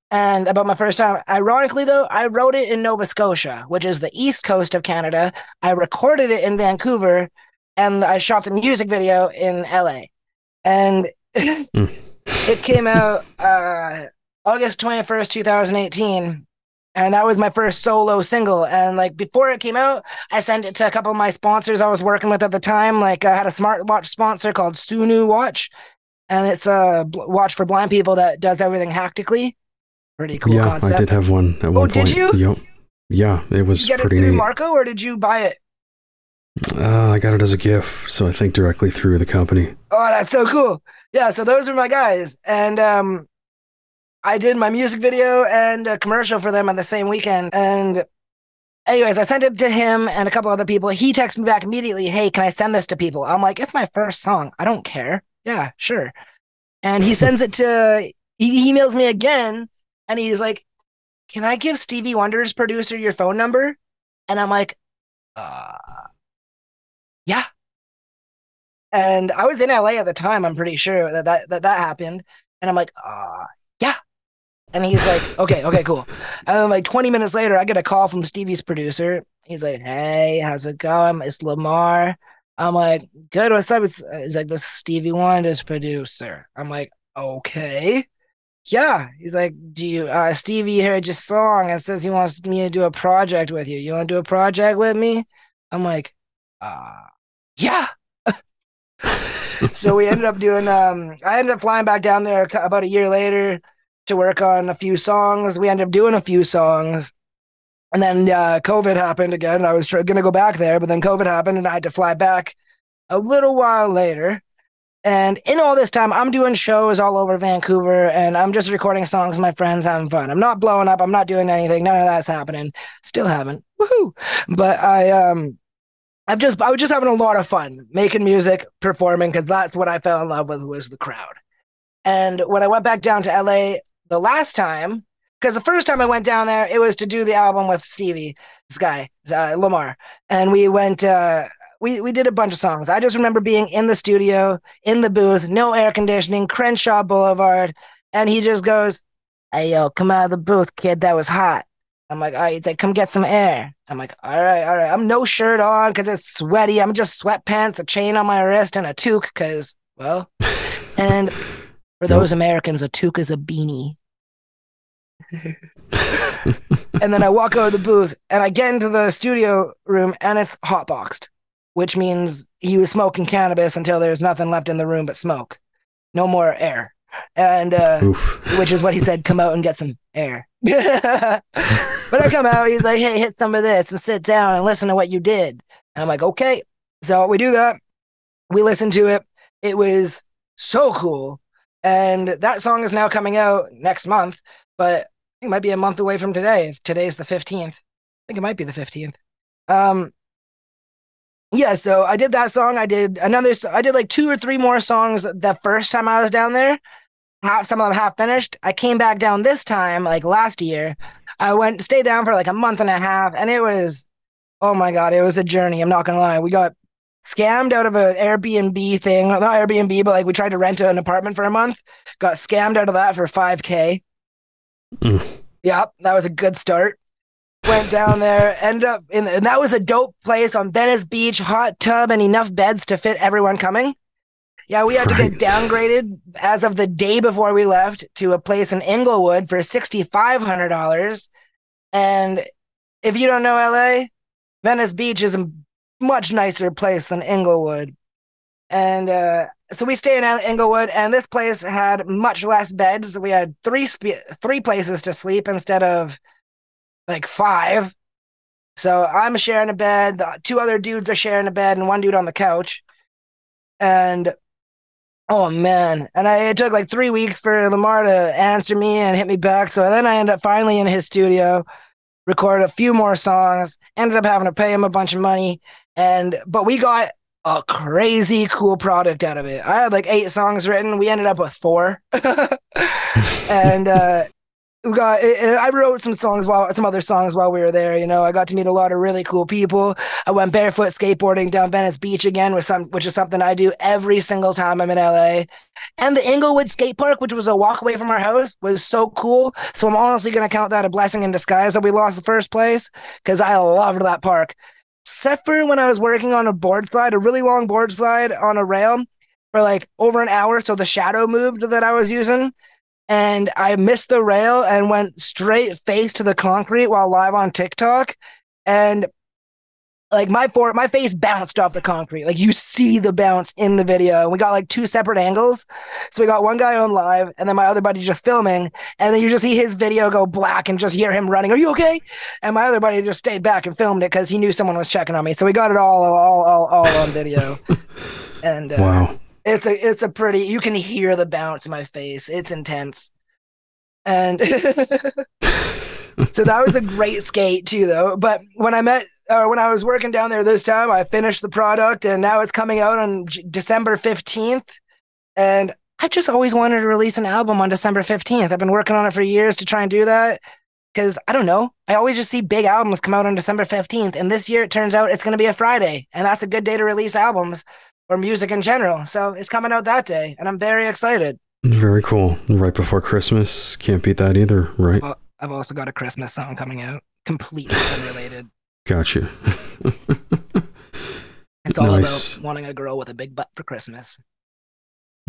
B: and about my first time. Ironically, though, I wrote it in Nova Scotia, which is the east coast of Canada. I recorded it in Vancouver, and I shot the music video in LA. And mm. it came out uh, August twenty first, two thousand eighteen and that was my first solo single. And like before it came out i sent it to a couple of my sponsors i was working with at the time. Like i had a smartwatch sponsor called sunu watch. And it's a watch for blind people that does everything haptically. Pretty cool
C: yeah
B: concept.
C: i did have one at
B: oh,
C: one
B: did
C: point.
B: you?
C: Yep. yeah it was
B: you
C: pretty
B: it through
C: neat.
B: Marco or did you buy it?
C: Uh, i got it as a gift so i think directly through the company.
B: Oh that's so cool. Yeah so those are my guys. And um I did my music video and a commercial for them on the same weekend. And anyways, I sent it to him and a couple other people. He texted me back immediately, Hey, can I send this to people? I'm like, It's my first song. I don't care. Yeah, sure. And he sends it to, he emails me again and he's like, Can I give Stevie Wonder's producer your phone number? And I'm like, uh, Yeah. And I was in LA at the time, I'm pretty sure that that, that, that happened. And I'm like, uh, yeah. And he's like, okay, okay, cool. And then like 20 minutes later, I get a call from Stevie's producer. He's like, hey, how's it going? It's Lamar. I'm like, good, what's up? It's, he's like, this is Stevie Wonder's producer. I'm like, okay. Yeah. He's like, do you, uh, Stevie heard your song and says he wants me to do a project with you. You want to do a project with me? I'm like, uh, yeah. so we ended up doing, um, I ended up flying back down there about a year later to work on a few songs. We ended up doing a few songs. And then uh, COVID happened again. I was going to go back there, but then COVID happened and I had to fly back a little while later. And in all this time, I'm doing shows all over Vancouver and I'm just recording songs my friends, having fun. I'm not blowing up. I'm not doing anything. None of that's happening. Still haven't. Woohoo. But I, um, I've just, I was just having a lot of fun making music, performing, because that's what I fell in love with was the crowd. And when I went back down to LA, the last time, because the first time I went down there, it was to do the album with Stevie, this guy, uh, Lamar, and we went. Uh, we we did a bunch of songs. I just remember being in the studio, in the booth, no air conditioning, Crenshaw Boulevard, and he just goes, "Hey yo, come out of the booth, kid. That was hot." I'm like, all right. He's like, come get some air. I'm like, all right, all right. I'm no shirt on because it's sweaty. I'm just sweatpants, a chain on my wrist, and a toque because, well, and for those nope. Americans, a toque is a beanie. and then I walk out of the booth and I get into the studio room and it's hotboxed, which means he was smoking cannabis until there's nothing left in the room but smoke. No more air. And uh, which is what he said, come out and get some air. but I come out, he's like, hey, hit some of this and sit down and listen to what you did. And I'm like, okay. So we do that. We listen to it. It was so cool. And that song is now coming out next month, but it might be a month away from today. If today's the 15th, I think it might be the 15th. Um, yeah, so I did that song. I did another, I did like two or three more songs the first time I was down there. Some of them half finished. I came back down this time, like last year. I went, stayed down for like a month and a half, and it was, oh my God, it was a journey. I'm not gonna lie. We got scammed out of an Airbnb thing. Not Airbnb, but like we tried to rent an apartment for a month. Got scammed out of that for 5K. Mm. Yep, that was a good start. Went down there, ended up in, and that was a dope place on Venice Beach, hot tub, and enough beds to fit everyone coming. Yeah, we had right. to get downgraded as of the day before we left to a place in Inglewood for $6,500. And if you don't know LA, Venice Beach is much nicer place than Inglewood. And uh, so we stay in Inglewood, and this place had much less beds. We had three three places to sleep instead of like five. So I'm sharing a bed. The two other dudes are sharing a bed, and one dude on the couch. And oh man, and I, it took like three weeks for Lamar to answer me and hit me back. So then I end up finally in his studio, recorded a few more songs. Ended up having to pay him a bunch of money, and but we got a crazy cool product out of it. I had like eight songs written. We ended up with four, and uh, we got eh, eh, I wrote some songs while some other songs while we were there. You know, I got to meet a lot of really cool people. I went barefoot skateboarding down Venice Beach again, with some which is something I do every single time I'm in LA. And the Inglewood Skate Park, which was a walk away from our house, was so cool. So I'm honestly gonna count that a blessing in disguise that we lost the first place because I loved that park. Except for when I was working on a board slide, a really long board slide on a rail for like over an hour, so the shadow moved that I was using and I missed the rail and went straight face to the concrete while live on TikTok. And like my for my face bounced off the concrete. Like you see the bounce in the video. And we got like two separate angles. So we got one guy on live and then my other buddy just filming. And then you just see his video go black and just hear him running. Are you okay? And my other buddy just stayed back and filmed it because he knew someone was checking on me. So we got it all all all, all on video. and uh,
C: wow.
B: It's a it's a pretty you can hear the bounce in my face. It's intense. And so that was a great skate too though. But when I met or when I was working down there this time, I finished the product and now it's coming out on J- December 15th. And I've just always wanted to release an album on December 15th. I've been working on it for years to try and do that because I don't know. I always just see big albums come out on December 15th. And this year it turns out it's going to be a Friday. And that's a good day to release albums or music in general. So it's coming out that day, and I'm very excited.
C: Very cool. Right before Christmas. Can't beat that either, right? Well,
B: I've also got a Christmas song coming out, completely unrelated.
C: Gotcha.
B: it's all nice. about wanting a girl with a big butt for Christmas.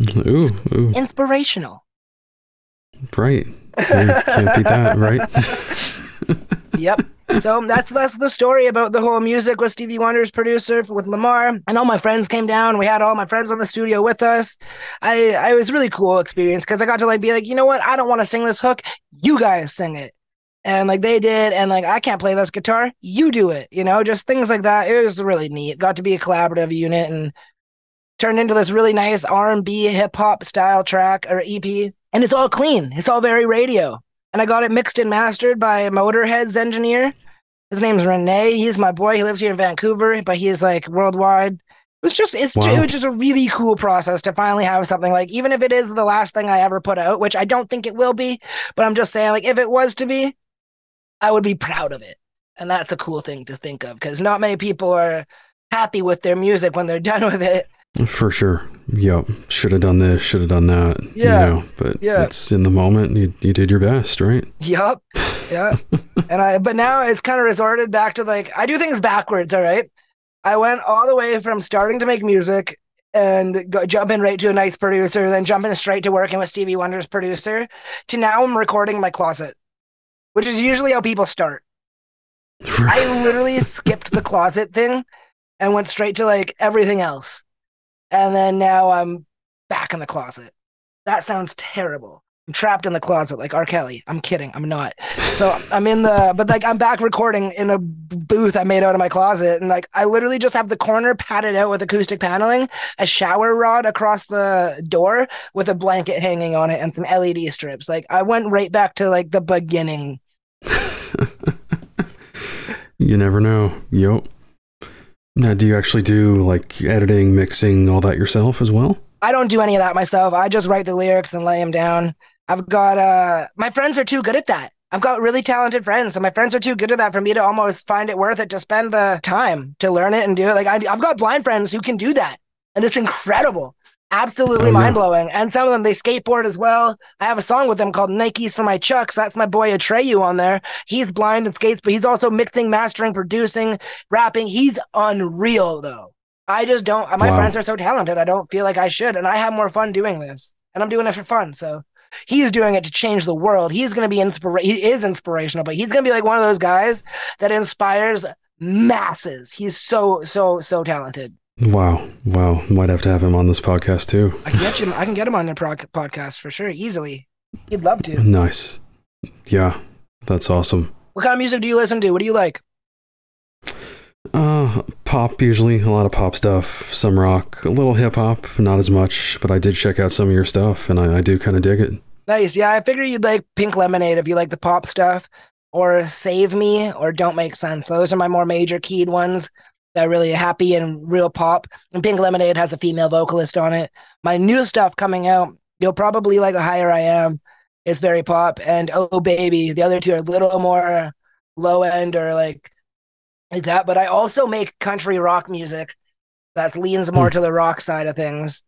C: Ooh, ooh.
B: Inspirational.
C: Right. Can't beat that, right?
B: yep so that's that's the story about the whole music with Stevie Wonder's producer with Lamar. And all my friends came down. We had all my friends on the studio with us. I I was really cool experience because I got to like be like, you know what? I don't want to sing this hook. You guys sing it. And like they did, and like I can't play this guitar, you do it, you know, just things like that. It was really neat. Got to be a collaborative unit and turned into this really nice R&B hip hop style track or EP. And it's all clean. It's all very radio and I got it mixed and mastered by Motorhead's engineer. His name's Renee. He's my boy. He lives here in Vancouver, but he is like worldwide. It's just it's wow. it was just a really cool process to finally have something like even if it is the last thing I ever put out, which I don't think it will be, but I'm just saying like if it was to be, I would be proud of it. And that's a cool thing to think of because not many people are happy with their music when they're done with it.
C: For sure. Yep. Should have done this, should have done that. Yeah. You know, but yeah. it's in the moment you you did your best, right?
B: Yep. Yeah. and I but now it's kind of resorted back to like I do things backwards, all right? I went all the way from starting to make music and go, jumping right to a nice producer, then jumping straight to working with Stevie Wonder's producer, to now I'm recording my closet, which is usually how people start. I literally skipped the closet thing and went straight to like everything else and then now I'm back in the closet. That sounds terrible. I'm trapped in the closet like R. Kelly. I'm kidding. I'm not. So I'm in the, but like I'm back recording in a booth I made out of my closet. And like I literally just have the corner padded out with acoustic paneling, a shower rod across the door with a blanket hanging on it and some LED strips. Like I went right back to like the beginning.
C: you never know. Yep. Now, do you actually do like editing, mixing, all that yourself as well?
B: I don't do any of that myself. I just write the lyrics and lay them down. I've got uh my friends are too good at that. I've got really talented friends, so my friends are too good at that for me to almost find it worth it to spend the time to learn it and do it. Like I, I've got blind friends who can do that, and it's incredible absolutely oh, mind blowing. And some of them they skateboard as well. I have a song with them called Nikes for My Chucks. That's my boy Atreyu on there. He's blind and skates, but he's also mixing, mastering, producing, rapping. He's unreal though. I just don't. My wow. friends are so talented. I don't feel like I should, and I have more fun doing this, and I'm doing it for fun. So he's doing it to change the world. He's going to be inspira- He is inspirational, but he's going to be like one of those guys that inspires masses. He's so so so talented.
C: Wow, wow. Might have to have him on this podcast too.
B: I can get him. I can get him on the pro- podcast for sure, easily. He'd love to.
C: Nice. Yeah, that's awesome.
B: What kind of music do you listen to? What do you like?
C: Uh, pop usually, a lot of pop stuff, some rock, a little hip hop, not as much, but I did check out some of your stuff and I, I do kind of dig it.
B: Nice. Yeah, I figured you'd like Pink Lemonade if you like the pop stuff, or Save Me, or Don't Make Sense. Those are my more major keyed ones that really happy and real pop. And Pink Lemonade has a female vocalist on it. My new stuff coming out, you'll probably like a Higher I Am. It's very pop. And Oh Baby, the other two are a little more low end or like like that. But I also make country rock music that leans more
C: Hmm.
B: to the rock side of things.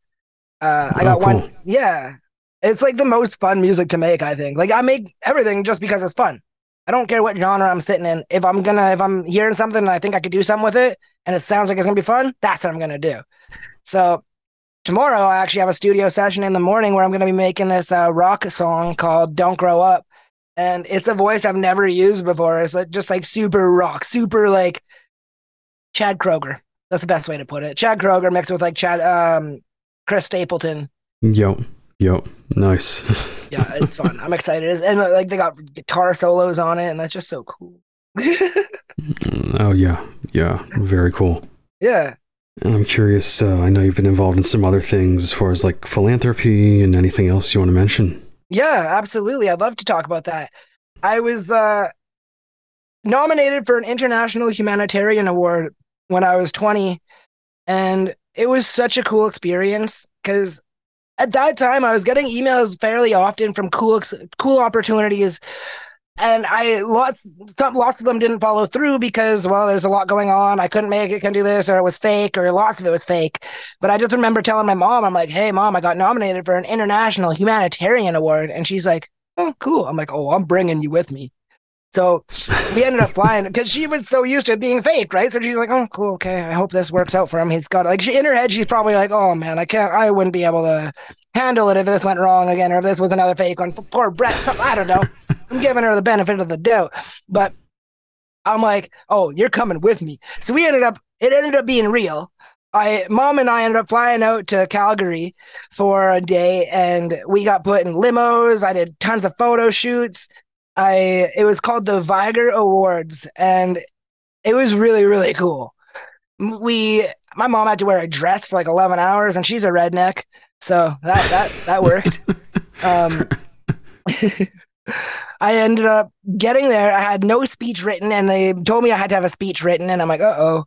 B: Uh, I
C: Oh,
B: got one, yeah. It's like the most fun music to make. I think. Like I make everything just because it's fun. I don't care what genre I'm sitting in. If I'm gonna, if I'm hearing something and I think I could do something with it, and it sounds like it's gonna be fun, that's what I'm gonna do. So tomorrow I actually have a studio session in the morning where I'm gonna be making this uh, rock song called "Don't Grow Up," and it's a voice I've never used before. It's like just like super rock, super like Chad Kroeger. That's the best way to put it. Chad Kroeger mixed with like Chad, um, Chris Stapleton.
C: Yep, yep. Nice.
B: Yeah, it's fun. I'm excited, and like they got guitar solos on it, and that's just so cool.
C: oh, yeah, yeah. Very cool.
B: yeah.
C: And I'm curious, uh, I know you've been involved in some other things as far as like philanthropy and anything else you want to mention.
B: Yeah, absolutely. I'd love to talk about that. I was uh, nominated for an International Humanitarian Award when I was 20, and it was such a cool experience because at that time I was getting emails fairly often from cool cool opportunities. And I lots lots of them didn't follow through because well, there's a lot going on. I couldn't make it, couldn't do this, or it was fake, or lots of it was fake. But I just remember telling my mom, I'm like, hey, mom, I got nominated for an international humanitarian award. And she's like, oh, cool. I'm like, oh, I'm bringing you with me. So we ended up flying because she was so used to it being fake, right? So she's like, oh, cool. Okay. I hope this works out for him. He's got like, she, in her head, she's probably like, oh, man, I can't, I wouldn't be able to handle it if this went wrong again or if this was another fake one. Poor Brett. Something, I don't know. I'm giving her the benefit of the doubt. But I'm like, oh, you're coming with me. So we ended up, it ended up being real. I mom and I ended up flying out to Calgary for a day and we got put in limos. I did tons of photo shoots. I it was called the Viger Awards and it was really, really cool. We my mom had to wear a dress for like 11 hours and she's a redneck. So that that that worked. Um I ended up getting there. I had no speech written, and they told me I had to have a speech written, and I'm like, uh oh.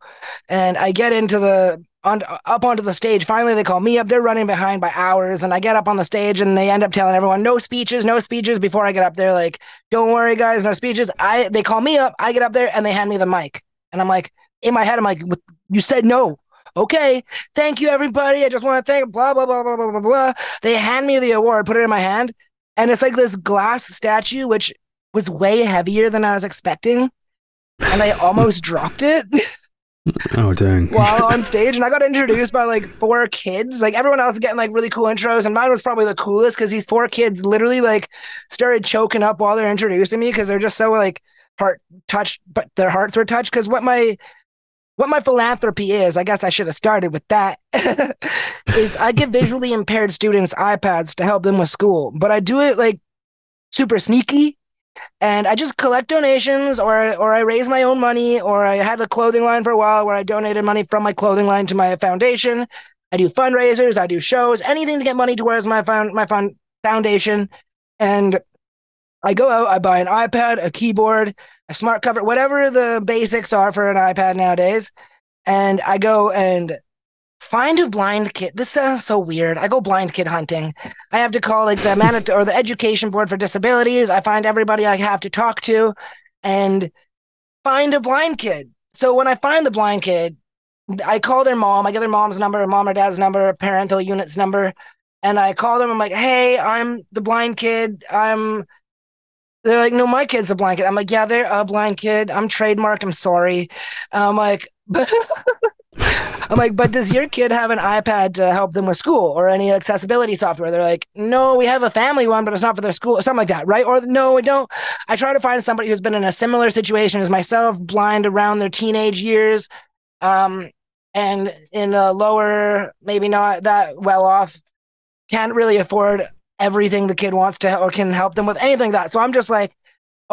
B: And I get into the on up onto the stage. Finally, they call me up. They're running behind by hours, and I get up on the stage, and they end up telling everyone no speeches, no speeches. Before I get up there, like, don't worry, guys, no speeches. I they call me up. I get up there, and they hand me the mic, and I'm like, in my head, I'm like, you said no. Okay, thank you, everybody. I just want to thank blah blah blah blah blah blah blah. They hand me the award, put it in my hand, and it's like this glass statue, which was way heavier than I was expecting. And I almost dropped it
C: Oh, dang.
B: while on stage. And I got introduced by like four kids. Like everyone else is getting like really cool intros. And mine was probably the coolest because these four kids literally like started choking up while they're introducing me because they're just so like heart touched, but their hearts were touched. Because what my what my philanthropy is, I guess I should have started with that, is I give visually impaired students iPads to help them with school, but I do it like super sneaky. And I just collect donations or or I raise my own money or I had a clothing line for a while where I donated money from my clothing line to my foundation. I do fundraisers, I do shows, anything to get money towards my found my fund foundation. And I go out, I buy an iPad, a keyboard, a smart cover, whatever the basics are for an iPad nowadays. And I go and find a blind kid. This sounds so weird. I go blind kid hunting. I have to call like the man or the education board for disabilities. I find everybody I have to talk to and find a blind kid. So when I find the blind kid, I call their mom. I get their mom's number, mom or dad's number, parental unit's number, and I call them. I'm like, "Hey, I'm the blind kid. I'm." They're like, "No, my kid's a blind kid." I'm like, "Yeah, they're a blind kid. I'm trademarked. I'm sorry." I'm like, I'm like, but does your kid have an iPad to help them with school or any accessibility software? They're like, no, we have a family one, but it's not for their school or something like that, right? Or no, we don't. I try to find somebody who's been in a similar situation as myself, blind around their teenage years, um, and in a lower, maybe not that well off, can't really afford everything the kid wants to or can help them with anything like that. So I'm just like,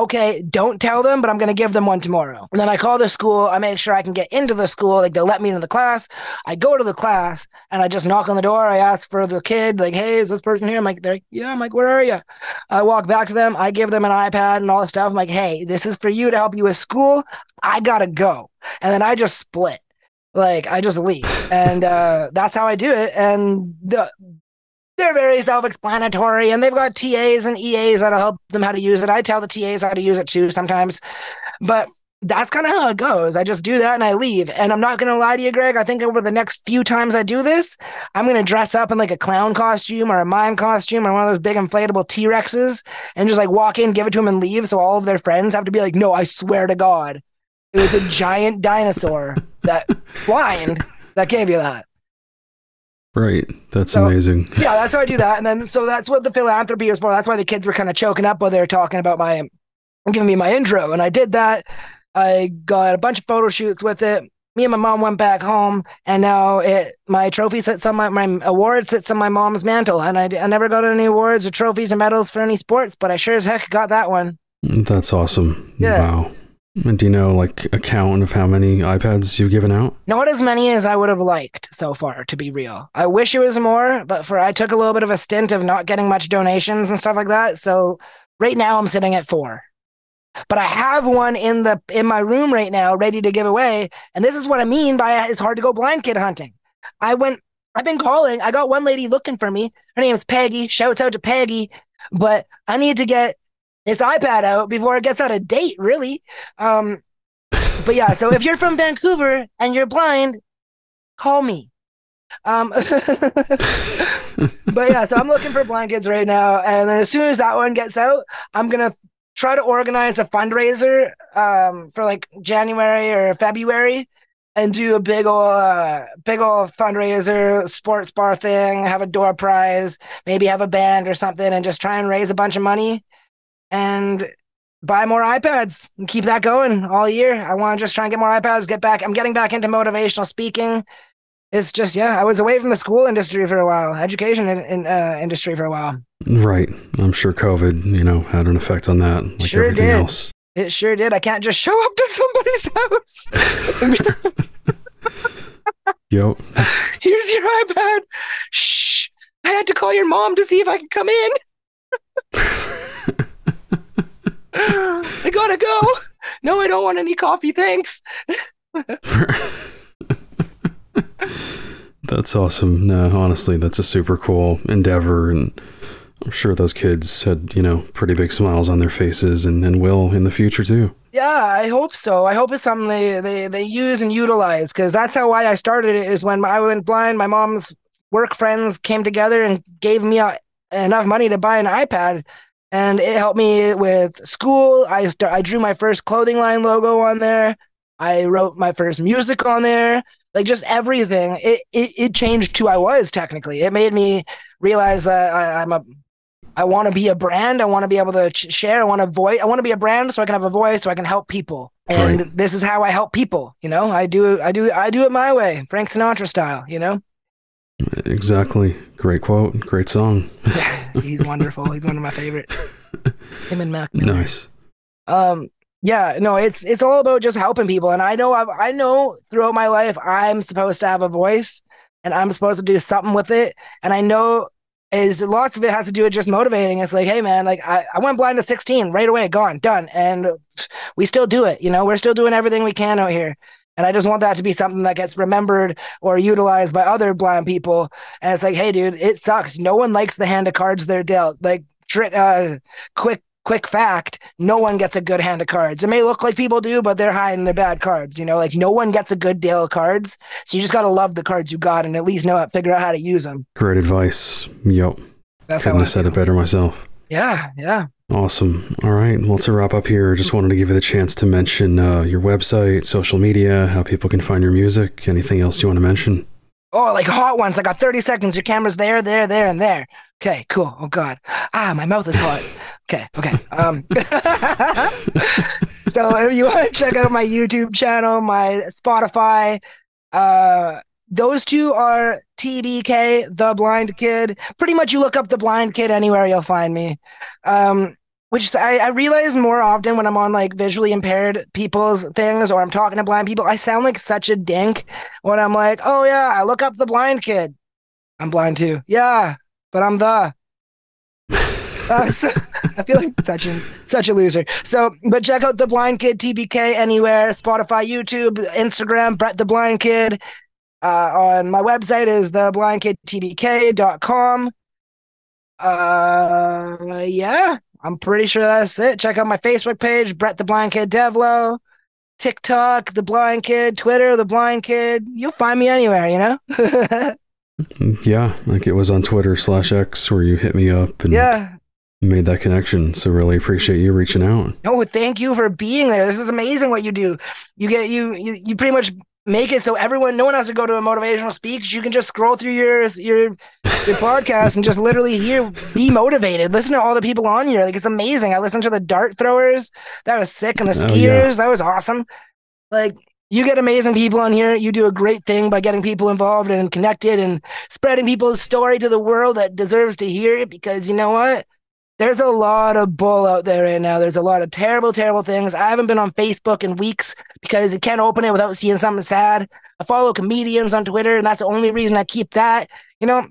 B: okay, don't tell them, but I'm going to give them one tomorrow. And then I call the school. I make sure I can get into the school. Like they'll let me into the class. I go to the class and I just knock on the door. I ask for the kid, like, hey, is this person here? I'm like, they're like, yeah. I'm like, where are you? I walk back to them. I give them an iPad and all this stuff. I'm like, hey, this is for you to help you with school. I got to go. And then I just split. Like I just leave. And uh, that's how I do it. And the they're very self-explanatory and they've got TAs and EAs that'll help them how to use it. I tell the TAs how to use it too sometimes. But that's kind of how it goes. I just do that and I leave. And I'm not going to lie to you, Greg. I think over the next few times I do this, I'm going to dress up in like a clown costume or a mime costume or one of those big inflatable T Rexes and just like walk in, give it to them and leave. So all of their friends have to be like, no, I swear to God. It was a giant dinosaur that blind that gave you that.
C: Right. That's
B: So-
C: amazing.
B: yeah, that's how I do that. And then so that's what the philanthropy is for. That's why the kids were kind of choking up while they were talking about my giving me my intro. And I did that. I got a bunch of photo shoots with it. Me and my mom went back home, and now it my trophy sits on my my award sits on my mom's mantle. And I, I never got any awards or trophies or medals for any sports, but I sure as heck got that one.
C: That's awesome.
B: Yeah.
C: Wow. And do you know like a count of how many iPads you've given out?
B: Not as many as I would have liked so far, to be real. I wish it was more, but for I took a little bit of a stint of not getting much donations and stuff like that. So right now I'm sitting at four. But I have one in the in my room right now, ready to give away. And this is what I mean by it's hard to go blind kid hunting. I went. I've been calling. I got one lady looking for me. Her name is Peggy. Shouts out to Peggy. But I need to get this iPad out before it gets out of date. Really. Um, but yeah, so if you're from Vancouver and you're blind, call me. Um, but yeah, so I'm looking for blind kids right now, and then as soon as that one gets out, I'm gonna try to organize a fundraiser um, for like January or February, and do a big old uh, big old fundraiser, sports bar thing, have a door prize, maybe have a band or something, and just try and raise a bunch of money, and buy more iPads and keep that going all year. I want to just try and get more iPads, get back. I'm getting back into motivational speaking. It's just, yeah, I was away from the school industry for a while, education in, in, uh, industry for a while.
C: Right. I'm sure COVID, you know, had an effect on that, like
B: Sure
C: everything
B: did.
C: else.
B: It sure did. I can't just show up to somebody's house.
C: Yep.
B: Here's your iPad. Shh. I had to call your mom to see if I could come in. I gotta go. No, I don't want any coffee. Thanks.
C: That's awesome. No, honestly, that's a super cool endeavor. And I'm sure those kids had, you know, pretty big smiles on their faces and, and will in the future too.
B: Yeah, I hope so. I hope it's something they they, they use and utilize because that's how why I started it is when I went blind. My mom's work friends came together and gave me uh, enough money to buy an iPad, and it helped me with school. I st- I drew my first clothing line logo on there. I wrote my first music on there. Like just everything. It it, it changed who I was technically. It made me realize that I, I'm a I want to be a brand. I want to be able to ch- share. I want to voice. I want to be a brand so I can have a voice, so I can help people. And
C: Right.
B: this is how I help people. You know, I do, I do, I do it my way, Frank Sinatra style. You know,
C: Exactly. Great quote. Great song.
B: he's wonderful. He's one of my favorites. Him and Mac. Miller.
C: Nice.
B: Um, yeah, no, it's it's all about just helping people. And I know, I've, I know throughout my life, I'm supposed to have a voice, and I'm supposed to do something with it. And I know is lots of it has to do with just motivating. It's like, hey man, like I, I went blind at 16, right away, gone, done. And we still do it, you know, we're still doing everything we can out here. And I just want that to be something that gets remembered or utilized by other blind people. And it's like, hey, dude, it sucks. No one likes the hand of cards they're dealt. Like, trick, uh, quick, quick fact: no one gets a good hand of cards. It may look like people do, but they're hiding their bad cards. You know, like no one gets a good deal of cards. So you just got to love the cards you got and at least know how to figure out how to use them.
C: Great advice. Yep.
B: That's
C: Couldn't
B: how I
C: have said it better myself.
B: Yeah, yeah.
C: Awesome. All right. Well, to wrap up here, just wanted to give you the chance to mention uh, your website, social media, how people can find your music. Anything else you want to mention?
B: Oh, like hot ones. I got 30 seconds. Your camera's there, there, there, and there. Okay, cool. Oh God. Ah, my mouth is hot. Okay, okay. Um so if you want to check out my YouTube channel, my Spotify, uh those two are TBK, The Blind Kid. Pretty much you look up The Blind Kid anywhere, you'll find me. Um, which I, I realize more often when I'm on like visually impaired people's things or I'm talking to blind people, I sound like such a dink when I'm like, oh yeah, I look up The Blind Kid. I'm blind too. Yeah, but I'm the. Uh, so, I feel like such a such a loser. So, but check out the Blind Kid TBK anywhere, Spotify, YouTube, Instagram, Brett the Blind Kid. Uh, on my website is theblindkidtbk.com. Uh, yeah, I'm pretty sure that's it. Check out my Facebook page, Brett the Blind Kid Devloo, TikTok, the Blind Kid, Twitter, the Blind Kid. You'll find me anywhere, you know.
C: yeah, like it was on Twitter slash X where you hit me up and
B: yeah,
C: made that connection. So really appreciate you reaching out.
B: No, thank you for being there. This is amazing what you do. You get you you, you pretty much make it so everyone no one has to go to a motivational speech. You can just scroll through your your your podcast and just literally hear be motivated. Listen to all the people on here. Like it's amazing. I listened to the dart throwers. That was sick. And the skiers. Oh, yeah. That was awesome. Like you get amazing people on here. You do a great thing by getting people involved and connected and spreading people's story to the world that deserves to hear it because you know what? There's a lot of bull out there right now. There's a lot of terrible, terrible things. I haven't been on Facebook in weeks because you can't open it without seeing something sad. I follow comedians on Twitter, and that's the only reason I keep that. You know,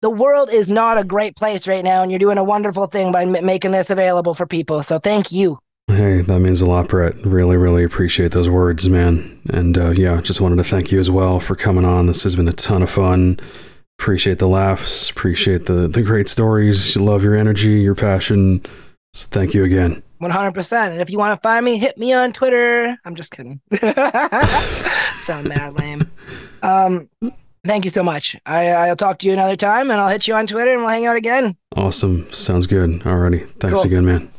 B: the world is not a great place right now, and you're doing a wonderful thing by m- making this available for people. So thank you.
C: Hey, that means a lot, Brett. Really, really appreciate those words, man. And uh, yeah, just wanted to thank you as well for coming on. This has been a ton of fun appreciate the laughs, appreciate the the great stories. Love your energy, your passion. So thank you again.
B: 100%. And if you want to find me, hit me on Twitter. I'm just kidding. Sound mad lame. Um, thank you so much. I, I'll talk to you another time and I'll hit you on Twitter and we'll hang out again.
C: Awesome. Sounds good. Alrighty. Thanks cool. again, man.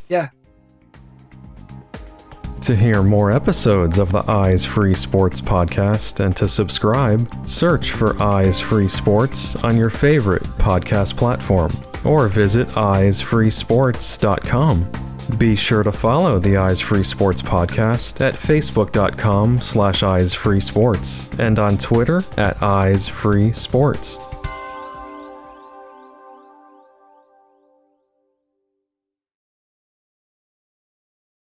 A: To hear more episodes of the Eyes Free Sports podcast and to subscribe, search for Eyes Free Sports on your favorite podcast platform or visit eyesfreesports.com. Be sure to follow the Eyes Free Sports podcast at facebook.com slash eyesfreesports and on Twitter at eyesfreesports.